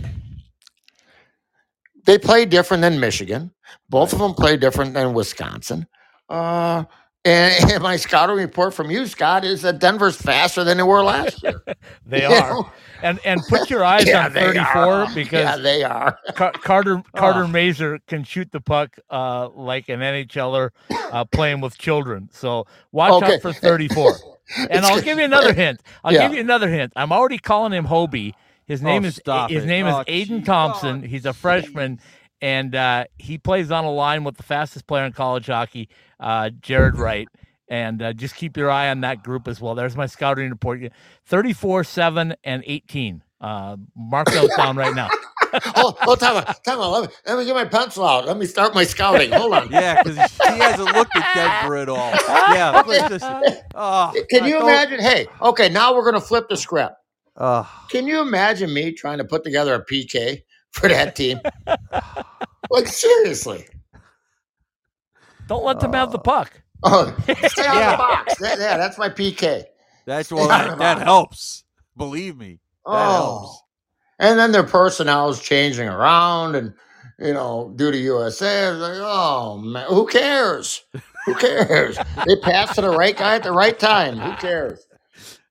they play different than Michigan. Both of them play different than Wisconsin. Uh, and, and my scouting report from you, Scott, is that Denver's faster than they were last year. They You are. know? And and put your eyes Yeah, on they 34 are. because yeah, they are. Car- Carter Carter Oh. Mazur can shoot the puck uh, like an NHLer uh, playing with children. So watch Okay. out for 34. And I'll give you another hint. I'll Yeah. give you another hint. I'm already calling him Hobey. His name Oh, is his it. name is Oh, Aidan gee. Thompson. Oh, He's a freshman, and uh, he plays on a line with the fastest player in college hockey, uh, Jared Wright. And uh, just keep your eye on that group as well. There's my scouting report. 34, 7, and 18. Uh, mark those down right now. oh, oh, time out, time out. Let me, let me get my pencil out. Let me start my scouting. Hold on. Yeah, because he hasn't looked at Denver at all. Yeah, please just. Oh, Can you imagine? Hey, okay, now we're going to flip the script. Uh, Can you imagine me trying to put together a PK for that team? like seriously. Don't let them have the Uh, puck. Oh, stay out Yeah. of the box. That- yeah, that's my PK. that's Stay what out that helps. Believe me. That Oh, helps. and then their personnel is changing around, and you know, due to USA, it's like, oh man, who cares? Who cares? they pass to the right guy at the right time. Who cares?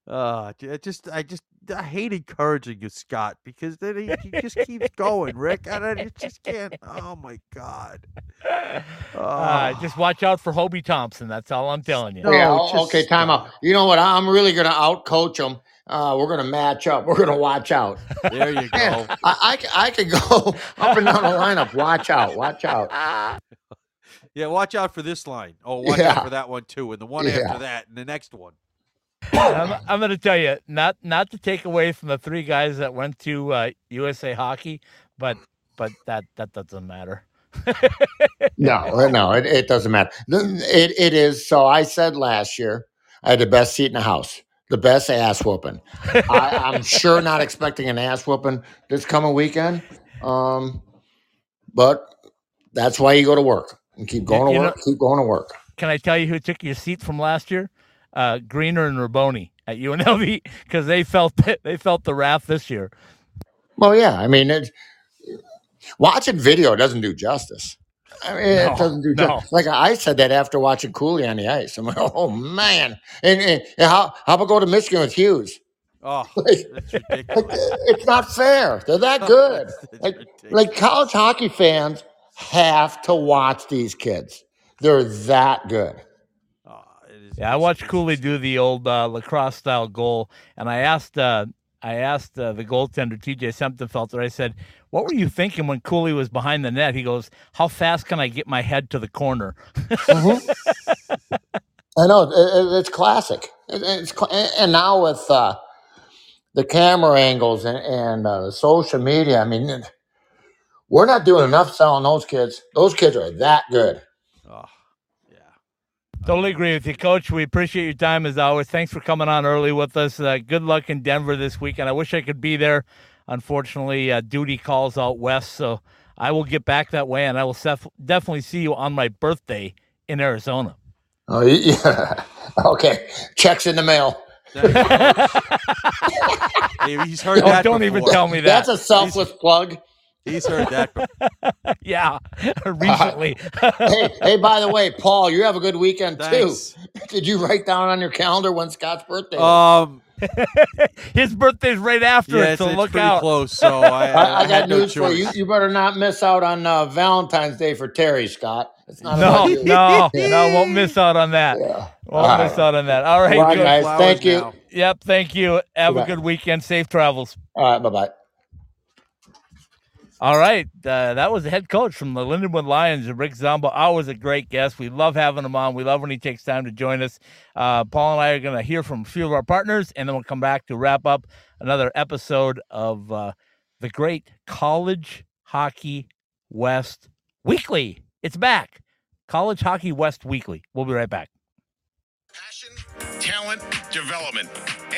Uh, just I just I hate encouraging you, Scott, because then he, he just keeps going, Rick, and I just can't. Oh my God. Uh, Oh. just watch out for Hobey Thompson. That's all I'm telling you. No, yeah, just okay, time out. You know what? I'm really going to out coach them. Uh, we're going to match up. We're going to watch out. There you Man, go. I could go up and down the lineup. Watch out. Watch out. Yeah, watch out for this line. Oh, watch Yeah. out for that one too, and the one Yeah. after that, and the next one. I'm, I'm going to tell you, not not to take away from the three guys that went to uh, USA Hockey, but but that that doesn't matter. No, no, it, it doesn't matter. It, it is. So I said last year, I had the best seat in the house, the best ass whooping. I, I'm sure not expecting an ass whooping this coming weekend. Um, but that's why you go to work and keep going to you know- work, keep going to work. Can I tell you who took your seat from last year? Uh, Greener and Raboni at UNLV because they felt they felt the wrath this year. Well, yeah. I mean, it, watching video doesn't do justice. I mean, No, it doesn't do no. justice. Like I said that after watching Cooley on the ice. I'm like, oh man. And, and, and how how about go to Michigan with Hughes? Oh, Like, that's like, it's not fair. They're that good. That's Like, ridiculous. like college hockey fans have to watch these kids. They're that good. Yeah, I watched Cooley do the old uh, lacrosse style goal, and I asked uh, I asked uh, the goaltender T.J. Semptimphelter. I said, "What were you thinking when Cooley was behind the net?" He goes, "How fast can I get my head to the corner?" I know it, it- it's classic. It- it's cla- and now with uh, the camera angles and, and uh, social media. I mean, we're not doing enough selling those kids. Those kids are that good. Yeah. Totally agree with you, Coach. We appreciate your time as always. Thanks for coming on early with us. Uh, good luck in Denver this weekend. I wish I could be there. Unfortunately, uh, duty calls out west, so I will get back that way, and I will sef- definitely see you on my birthday in Arizona. Oh yeah. Okay. Checks in the mail. Hey, he's heard Oh, that. don't even tell me that. That's a selfless plug. He's heard that. before. yeah, recently. hey, hey, by the way, Paul, you have a good weekend Thanks. too. Did you write down on your calendar when Scott's birthday is? Um, His birthday's right after yeah, it, it's, so it's look pretty out. close. So I, I, I, had got no news for you. You better not miss out on uh, Valentine's Day for Terry, Scott. It's not No, no, no, won't miss out on that. Yeah. Won't All miss right. out on that. All right, All right, guys. Flowers Thank you. now. Yep, thank you. Have a Bye-bye. good weekend. Safe travels. All right. Bye bye. All right, uh, that was the head coach from the Lindenwood Lions, Rick Zombo. Always a great guest. We love having him on. We love when he takes time to join us. Uh, Paul and I are going to hear from a few of our partners, and then we'll come back to wrap up another episode of uh, the great College Hockey West Weekly. It's back. College Hockey West Weekly. We'll be right back. Passion, talent, development.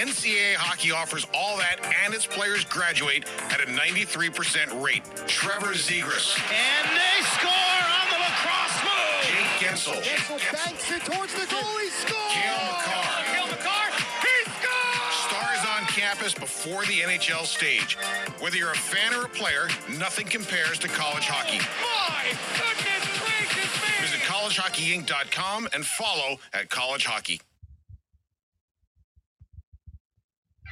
NCAA hockey offers all that, and its players graduate at a 93% rate. Trevor Zegras, And they score on the lacrosse move. Jake Guentzel, Guentzel banks it towards the goal. He scores. Cale Makar. Cale Makar. He scores. Stars on campus before the NHL stage. Whether you're a fan or a player, nothing compares to college hockey. My goodness gracious me. Visit collegehockeyinc.com and follow at College Hockey.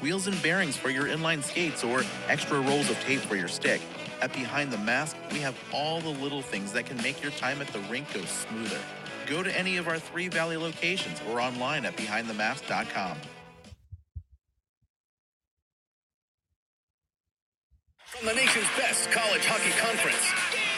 wheels and bearings for your inline skates, or extra rolls of tape for your stick, at Behind the Mask, we have all the little things that can make your time at the rink go smoother. Go to any of our three Valley locations or online at behindthemask.com. From the nation's best college hockey conference.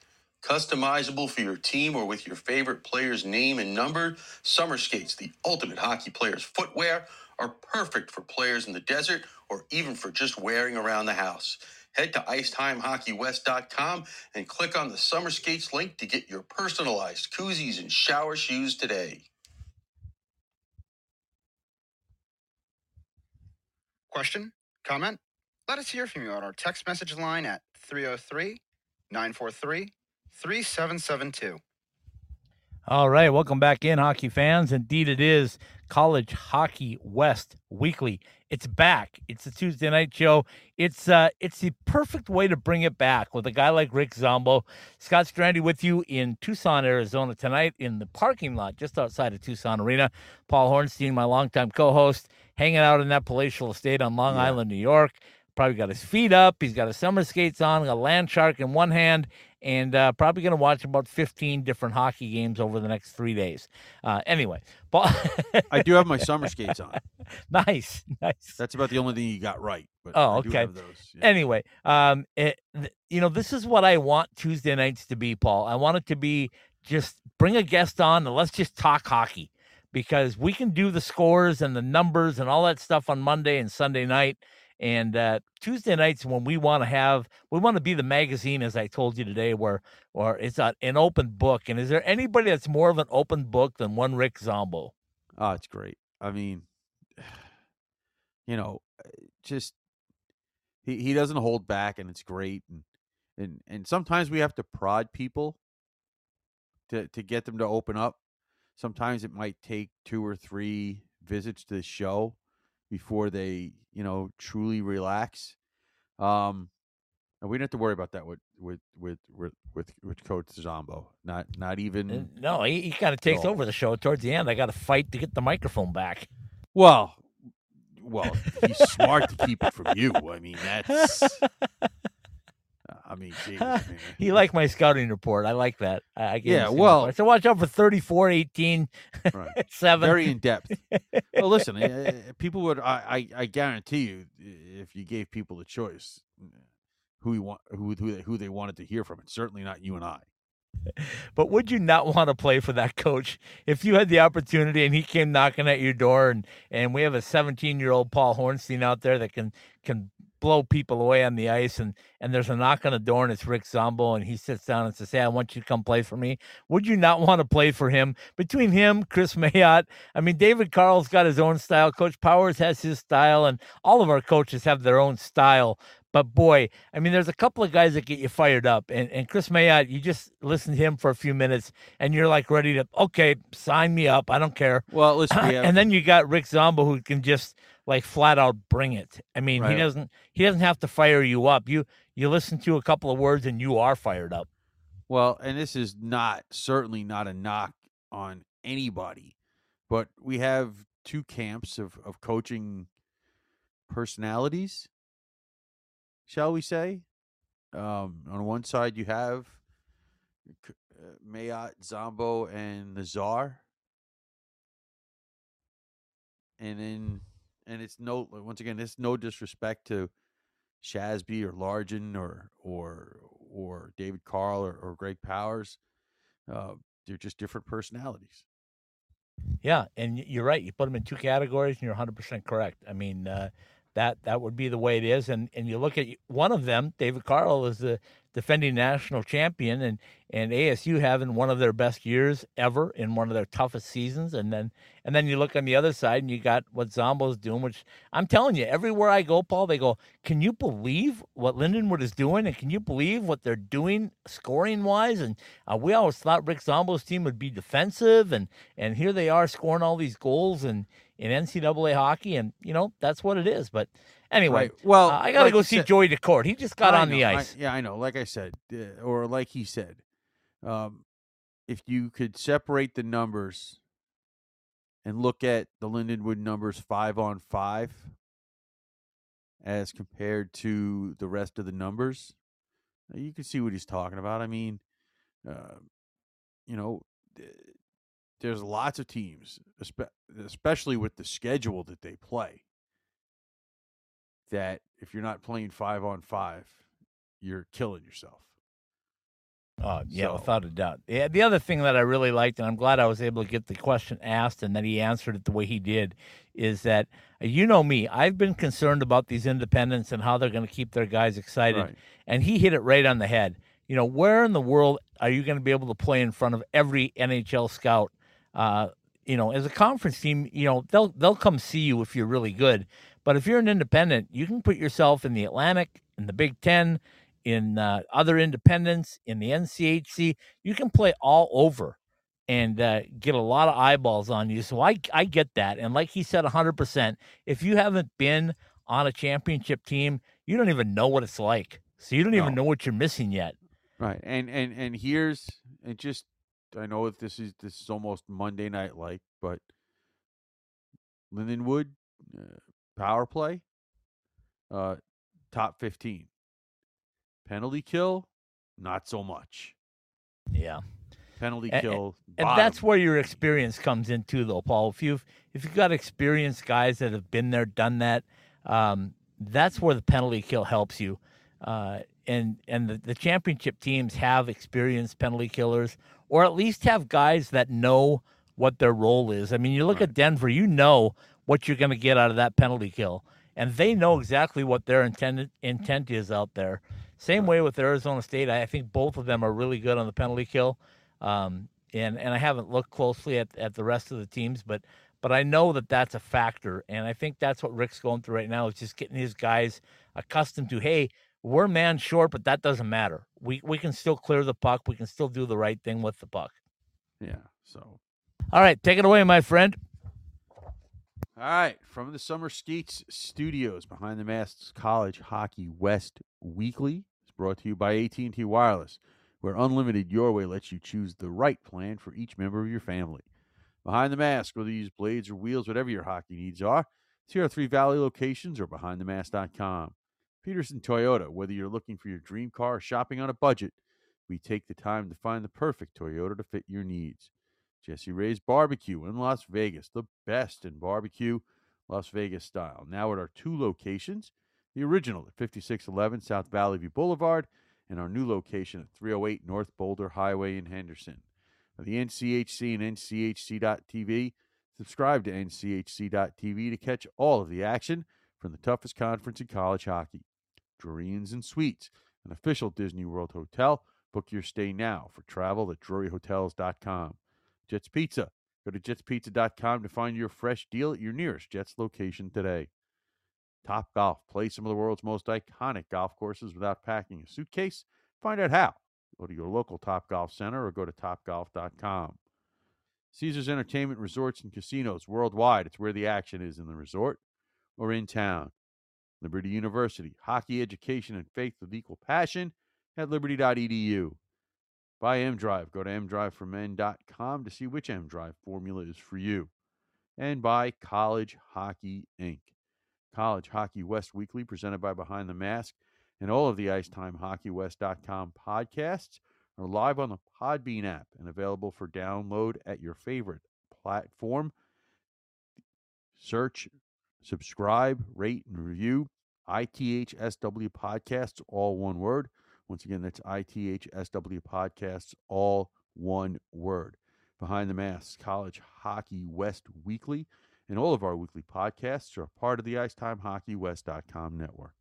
Customizable for your team or with your favorite player's name and number, Summer Skates, the ultimate hockey player's footwear, are perfect for players in the desert or even for just wearing around the house. Head to IceTimeHockeyWest.com and click on the Summer Skates link to get your personalized koozies and shower shoes today. Question? Comment? Let us hear from you on our text message line at 303 943 3772. All right, welcome back in, hockey fans. Indeed, it is College Hockey West Weekly. It's back. It's a Tuesday night show. It's uh, it's the perfect way to bring it back with a guy like Rick Zombo. Scott Strandy with you in Tucson, Arizona tonight in the parking lot just outside of Tucson Arena. Paul Hornstein, my longtime co-host, hanging out in that palatial estate on Long Island, New York. Probably got his feet up. He's got his summer skates on, a land shark in one hand, and uh, probably going to watch about 15 different hockey games over the next three days. Uh, anyway, Paul, I do have my summer skates on. nice, nice. That's about the only thing you got right. But Oh, okay. those, yeah. Anyway, um, it, th- you know, this is what I want Tuesday nights to be, Paul. I want it to be just bring a guest on and let's just talk hockey because we can do the scores and the numbers and all that stuff on Monday and Sunday night. And uh, Tuesday nights when we want to have, we want to be the magazine, as I told you today, where or it's a, an open book. And is there anybody that's more of an open book than one Rick Zombo? Oh, it's great. I mean, you know, uh, just he, he doesn't hold back, and it's great. And and and sometimes we have to prod people to to get them to open up. Sometimes it might take two or three visits to the show before they, you know, truly relax. Um, and we don't have to worry about that with with with with with, with Coach Zombo. Not not even. No, he, he kind of takes over the show towards the end. I got to fight to get the microphone back. Well, well, he's smart to keep it from you. I mean, that's. I mean, geez, he liked my scouting report. I like that. I, I Yeah, well- so watch out for 34, 18, right. 7. very in depth. well, listen, uh, people would. I, I I guarantee you, if you gave people the choice, who you want, who who they, who they wanted to hear from, it's certainly not you and I. But would you not want to play for that coach if you had the opportunity and he came knocking at your door and and we have a 17 year old Paul Hornstein out there that can can blow people away on the ice and and there's a knock on the door and it's Rick Zombo and he sits down and says, "Hey, I want you to come play for me." Would you not want to play for him? Between him, Kris Mayotte, I mean, David Carle's got his own style. Coach Powers has his style, and all of our coaches have their own style. But boy, I mean, there's a couple of guys that get you fired up, and and Kris Mayotte, you just listen to him for a few minutes, and you're like ready to okay, sign me up. I don't care. Well, listen, we have, and then you got Rick Zombo who can just like flat out bring it. I mean, he doesn't he doesn't have to fire you up. You you listen to a couple of words and you are fired up. Well, and this is not certainly not a knock on anybody, but we have two camps of of coaching personalities, shall we say? Um, on one side, you have uh, Mayotte, Zombo, and the Czar, and then and it's no once again, it's no disrespect to Shasby or Largen or or or David Carle or, or Greg Powers. Uh, they're just different personalities. Yeah, and you're right. You put them in two categories, and you're 100 percent correct. I mean, uh, that that would be the way it is. And and you look at one of them, David Carl is the defending national champion, and and ASU having one of their best years ever in one of their toughest seasons. And then and then you look on the other side, and you got what Zombo's doing, which I'm telling you, everywhere I go, Paul, they go, "Can you believe what Lindenwood is doing? And can you believe what they're doing scoring wise?" And uh, we always thought Rick Zombo's team would be defensive, and and here they are scoring all these goals and in NCAA hockey, and you know that's what it is. But anyway, Right. Well, uh, I got to like go see said- Joey DeCourt. He just got I on the know, I- ice. yeah, I know. Like I said, uh, or like he said, um, if you could separate the numbers and look at the Lindenwood numbers five on five as compared to the rest of the numbers, uh, you can see what he's talking about. I mean, uh, you know, th- there's lots of teams, especially with the schedule that they play, that if you're not playing five on five, you're killing yourself. Oh, yeah, So- without a doubt. Yeah, the other thing that I really liked, and I'm glad I was able to get the question asked and that he answered it the way he did, is that uh, you know me, I've been concerned about these independents and how they're going to keep their guys excited. Right. And he hit it right on the head. You know, where in the world are you going to be able to play in front of every NHL scout? Uh, you know, as a conference team, you know they'll they'll come see you if you're really good. But if you're an independent, you can put yourself in the Atlantic, in the Big Ten, in uh, other independents, in the NCHC. You can play all over and uh, get a lot of eyeballs on you. So I I get that. And like he said, 100%. If you haven't been on a championship team, you don't even know what it's like. So you don't even know what you're missing yet. Right. And and and here's and just I know if this is this is almost Monday night like, but Lindenwood uh, power play uh top 15. Penalty kill not so much. Yeah. Penalty A- a- kill And that's where your experience comes in too, though, Paul. If you've if you've got experienced guys that have been there, done that, um, that's where the penalty kill helps you. Uh, and and the, the championship teams have experienced penalty killers, or at least have guys that know what their role is. I mean, you look Right. at Denver, you know what you're going to get out of that penalty kill, and they know exactly what their intent intent is out there. Same way with Arizona State. I I think both of them are really good on the penalty kill. Um, and and I haven't looked closely at, at the rest of the teams, but but I know that that's a factor, and I think that's what Rick's going through right now is just getting his guys accustomed to, hey, we're man short, but that doesn't matter. We we can still clear the puck. We can still do the right thing with the puck. Yeah. So All right, take it away, my friend. All right, from the Summer Skates Studios behind the Masks College Hockey West Weekly, it's brought to you by AT&T Wireless, where unlimited your way lets you choose the right plan for each member of your family. Behind the Mask, whether you use blades or wheels, whatever your hockey needs are, see our three Valley locations or behindthemask.com. Peterson Toyota, whether you're looking for your dream car or shopping on a budget, we take the time to find the perfect Toyota to fit your needs. Jessie Rae's Barbecue in Las Vegas, the best in barbecue, Las Vegas style. Now at our two locations the original at 5611 South Valley View Boulevard, and our new location at 308 North Boulder Highway in Henderson. For the NCHC and NCHC.TV, subscribe to NCHC.TV to catch all of the action from the toughest conference in college hockey. Drury Inns and Suites, an official Disney World hotel. Book your stay now for travel at druryhotels.com. Jets Pizza. Go to jetspizza.com to find your fresh deal at your nearest Jets location today. Top Golf. Play some of the world's most iconic golf courses without packing a suitcase. Find out how. Go to your local Top Golf Center or go to topgolf.com. Caesars Entertainment Resorts and Casinos worldwide. It's where the action is in the resort or in town. Liberty University. Hockey education and faith with equal passion at liberty.edu. By M Drive. Go to mdriveformen.com to see which M Drive formula is for you. And by College Hockey Inc. College Hockey West Weekly, presented by Behind the Mask, and all of the IcetimeHockeyWest.com podcasts are live on the Podbean app and available for download at your favorite platform. Search, subscribe, rate, and review ITHSW Podcasts, all one word. Once again, that's ITHSW Podcasts, all one word. Behind the Masks College Hockey West Weekly, and all of our weekly podcasts are part of the IcetimeHockeyWest.com network.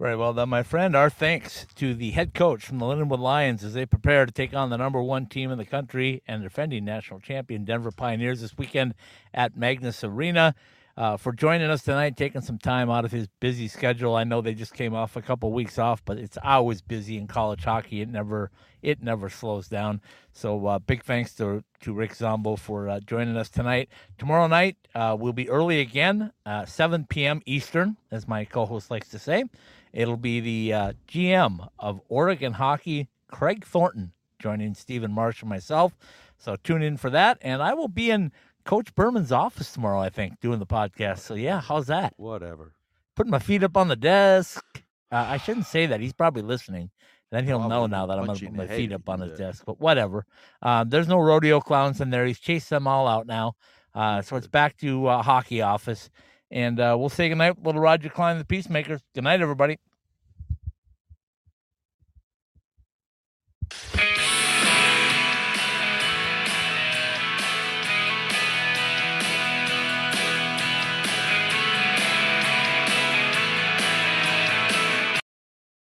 Very well done, my friend. Our thanks to the head coach from the Lindenwood Lions as they prepare to take on the number one team in the country and defending national champion Denver Pioneers this weekend at Magness Arena. Uh, for joining us tonight, taking some time out of his busy schedule. I know they just came off a couple weeks off, but it's always busy in college hockey. It never it never slows down. So uh, big thanks to to Rick Zombo for uh, joining us tonight. Tomorrow night uh, we'll be early again, uh, 7 p.m. Eastern, as my co-host likes to say. It'll be the uh, GM of Oregon Hockey, Craig Thornton, joining Stephen Marsh and myself. So tune in for that, and I will be in Coach Berman's office tomorrow. I think doing the podcast. So yeah, how's that? Whatever. Putting my feet up on the desk. Uh, I shouldn't say that. He's probably listening. Then he'll know now that I'm gonna put my feet up on his desk. But whatever. Um, there's no rodeo clowns in there. He's chased them all out now. Uh, so it's back to uh, hockey office, and uh, we'll say goodnight, little Roger Klein, the Peacemaker. Good night, everybody.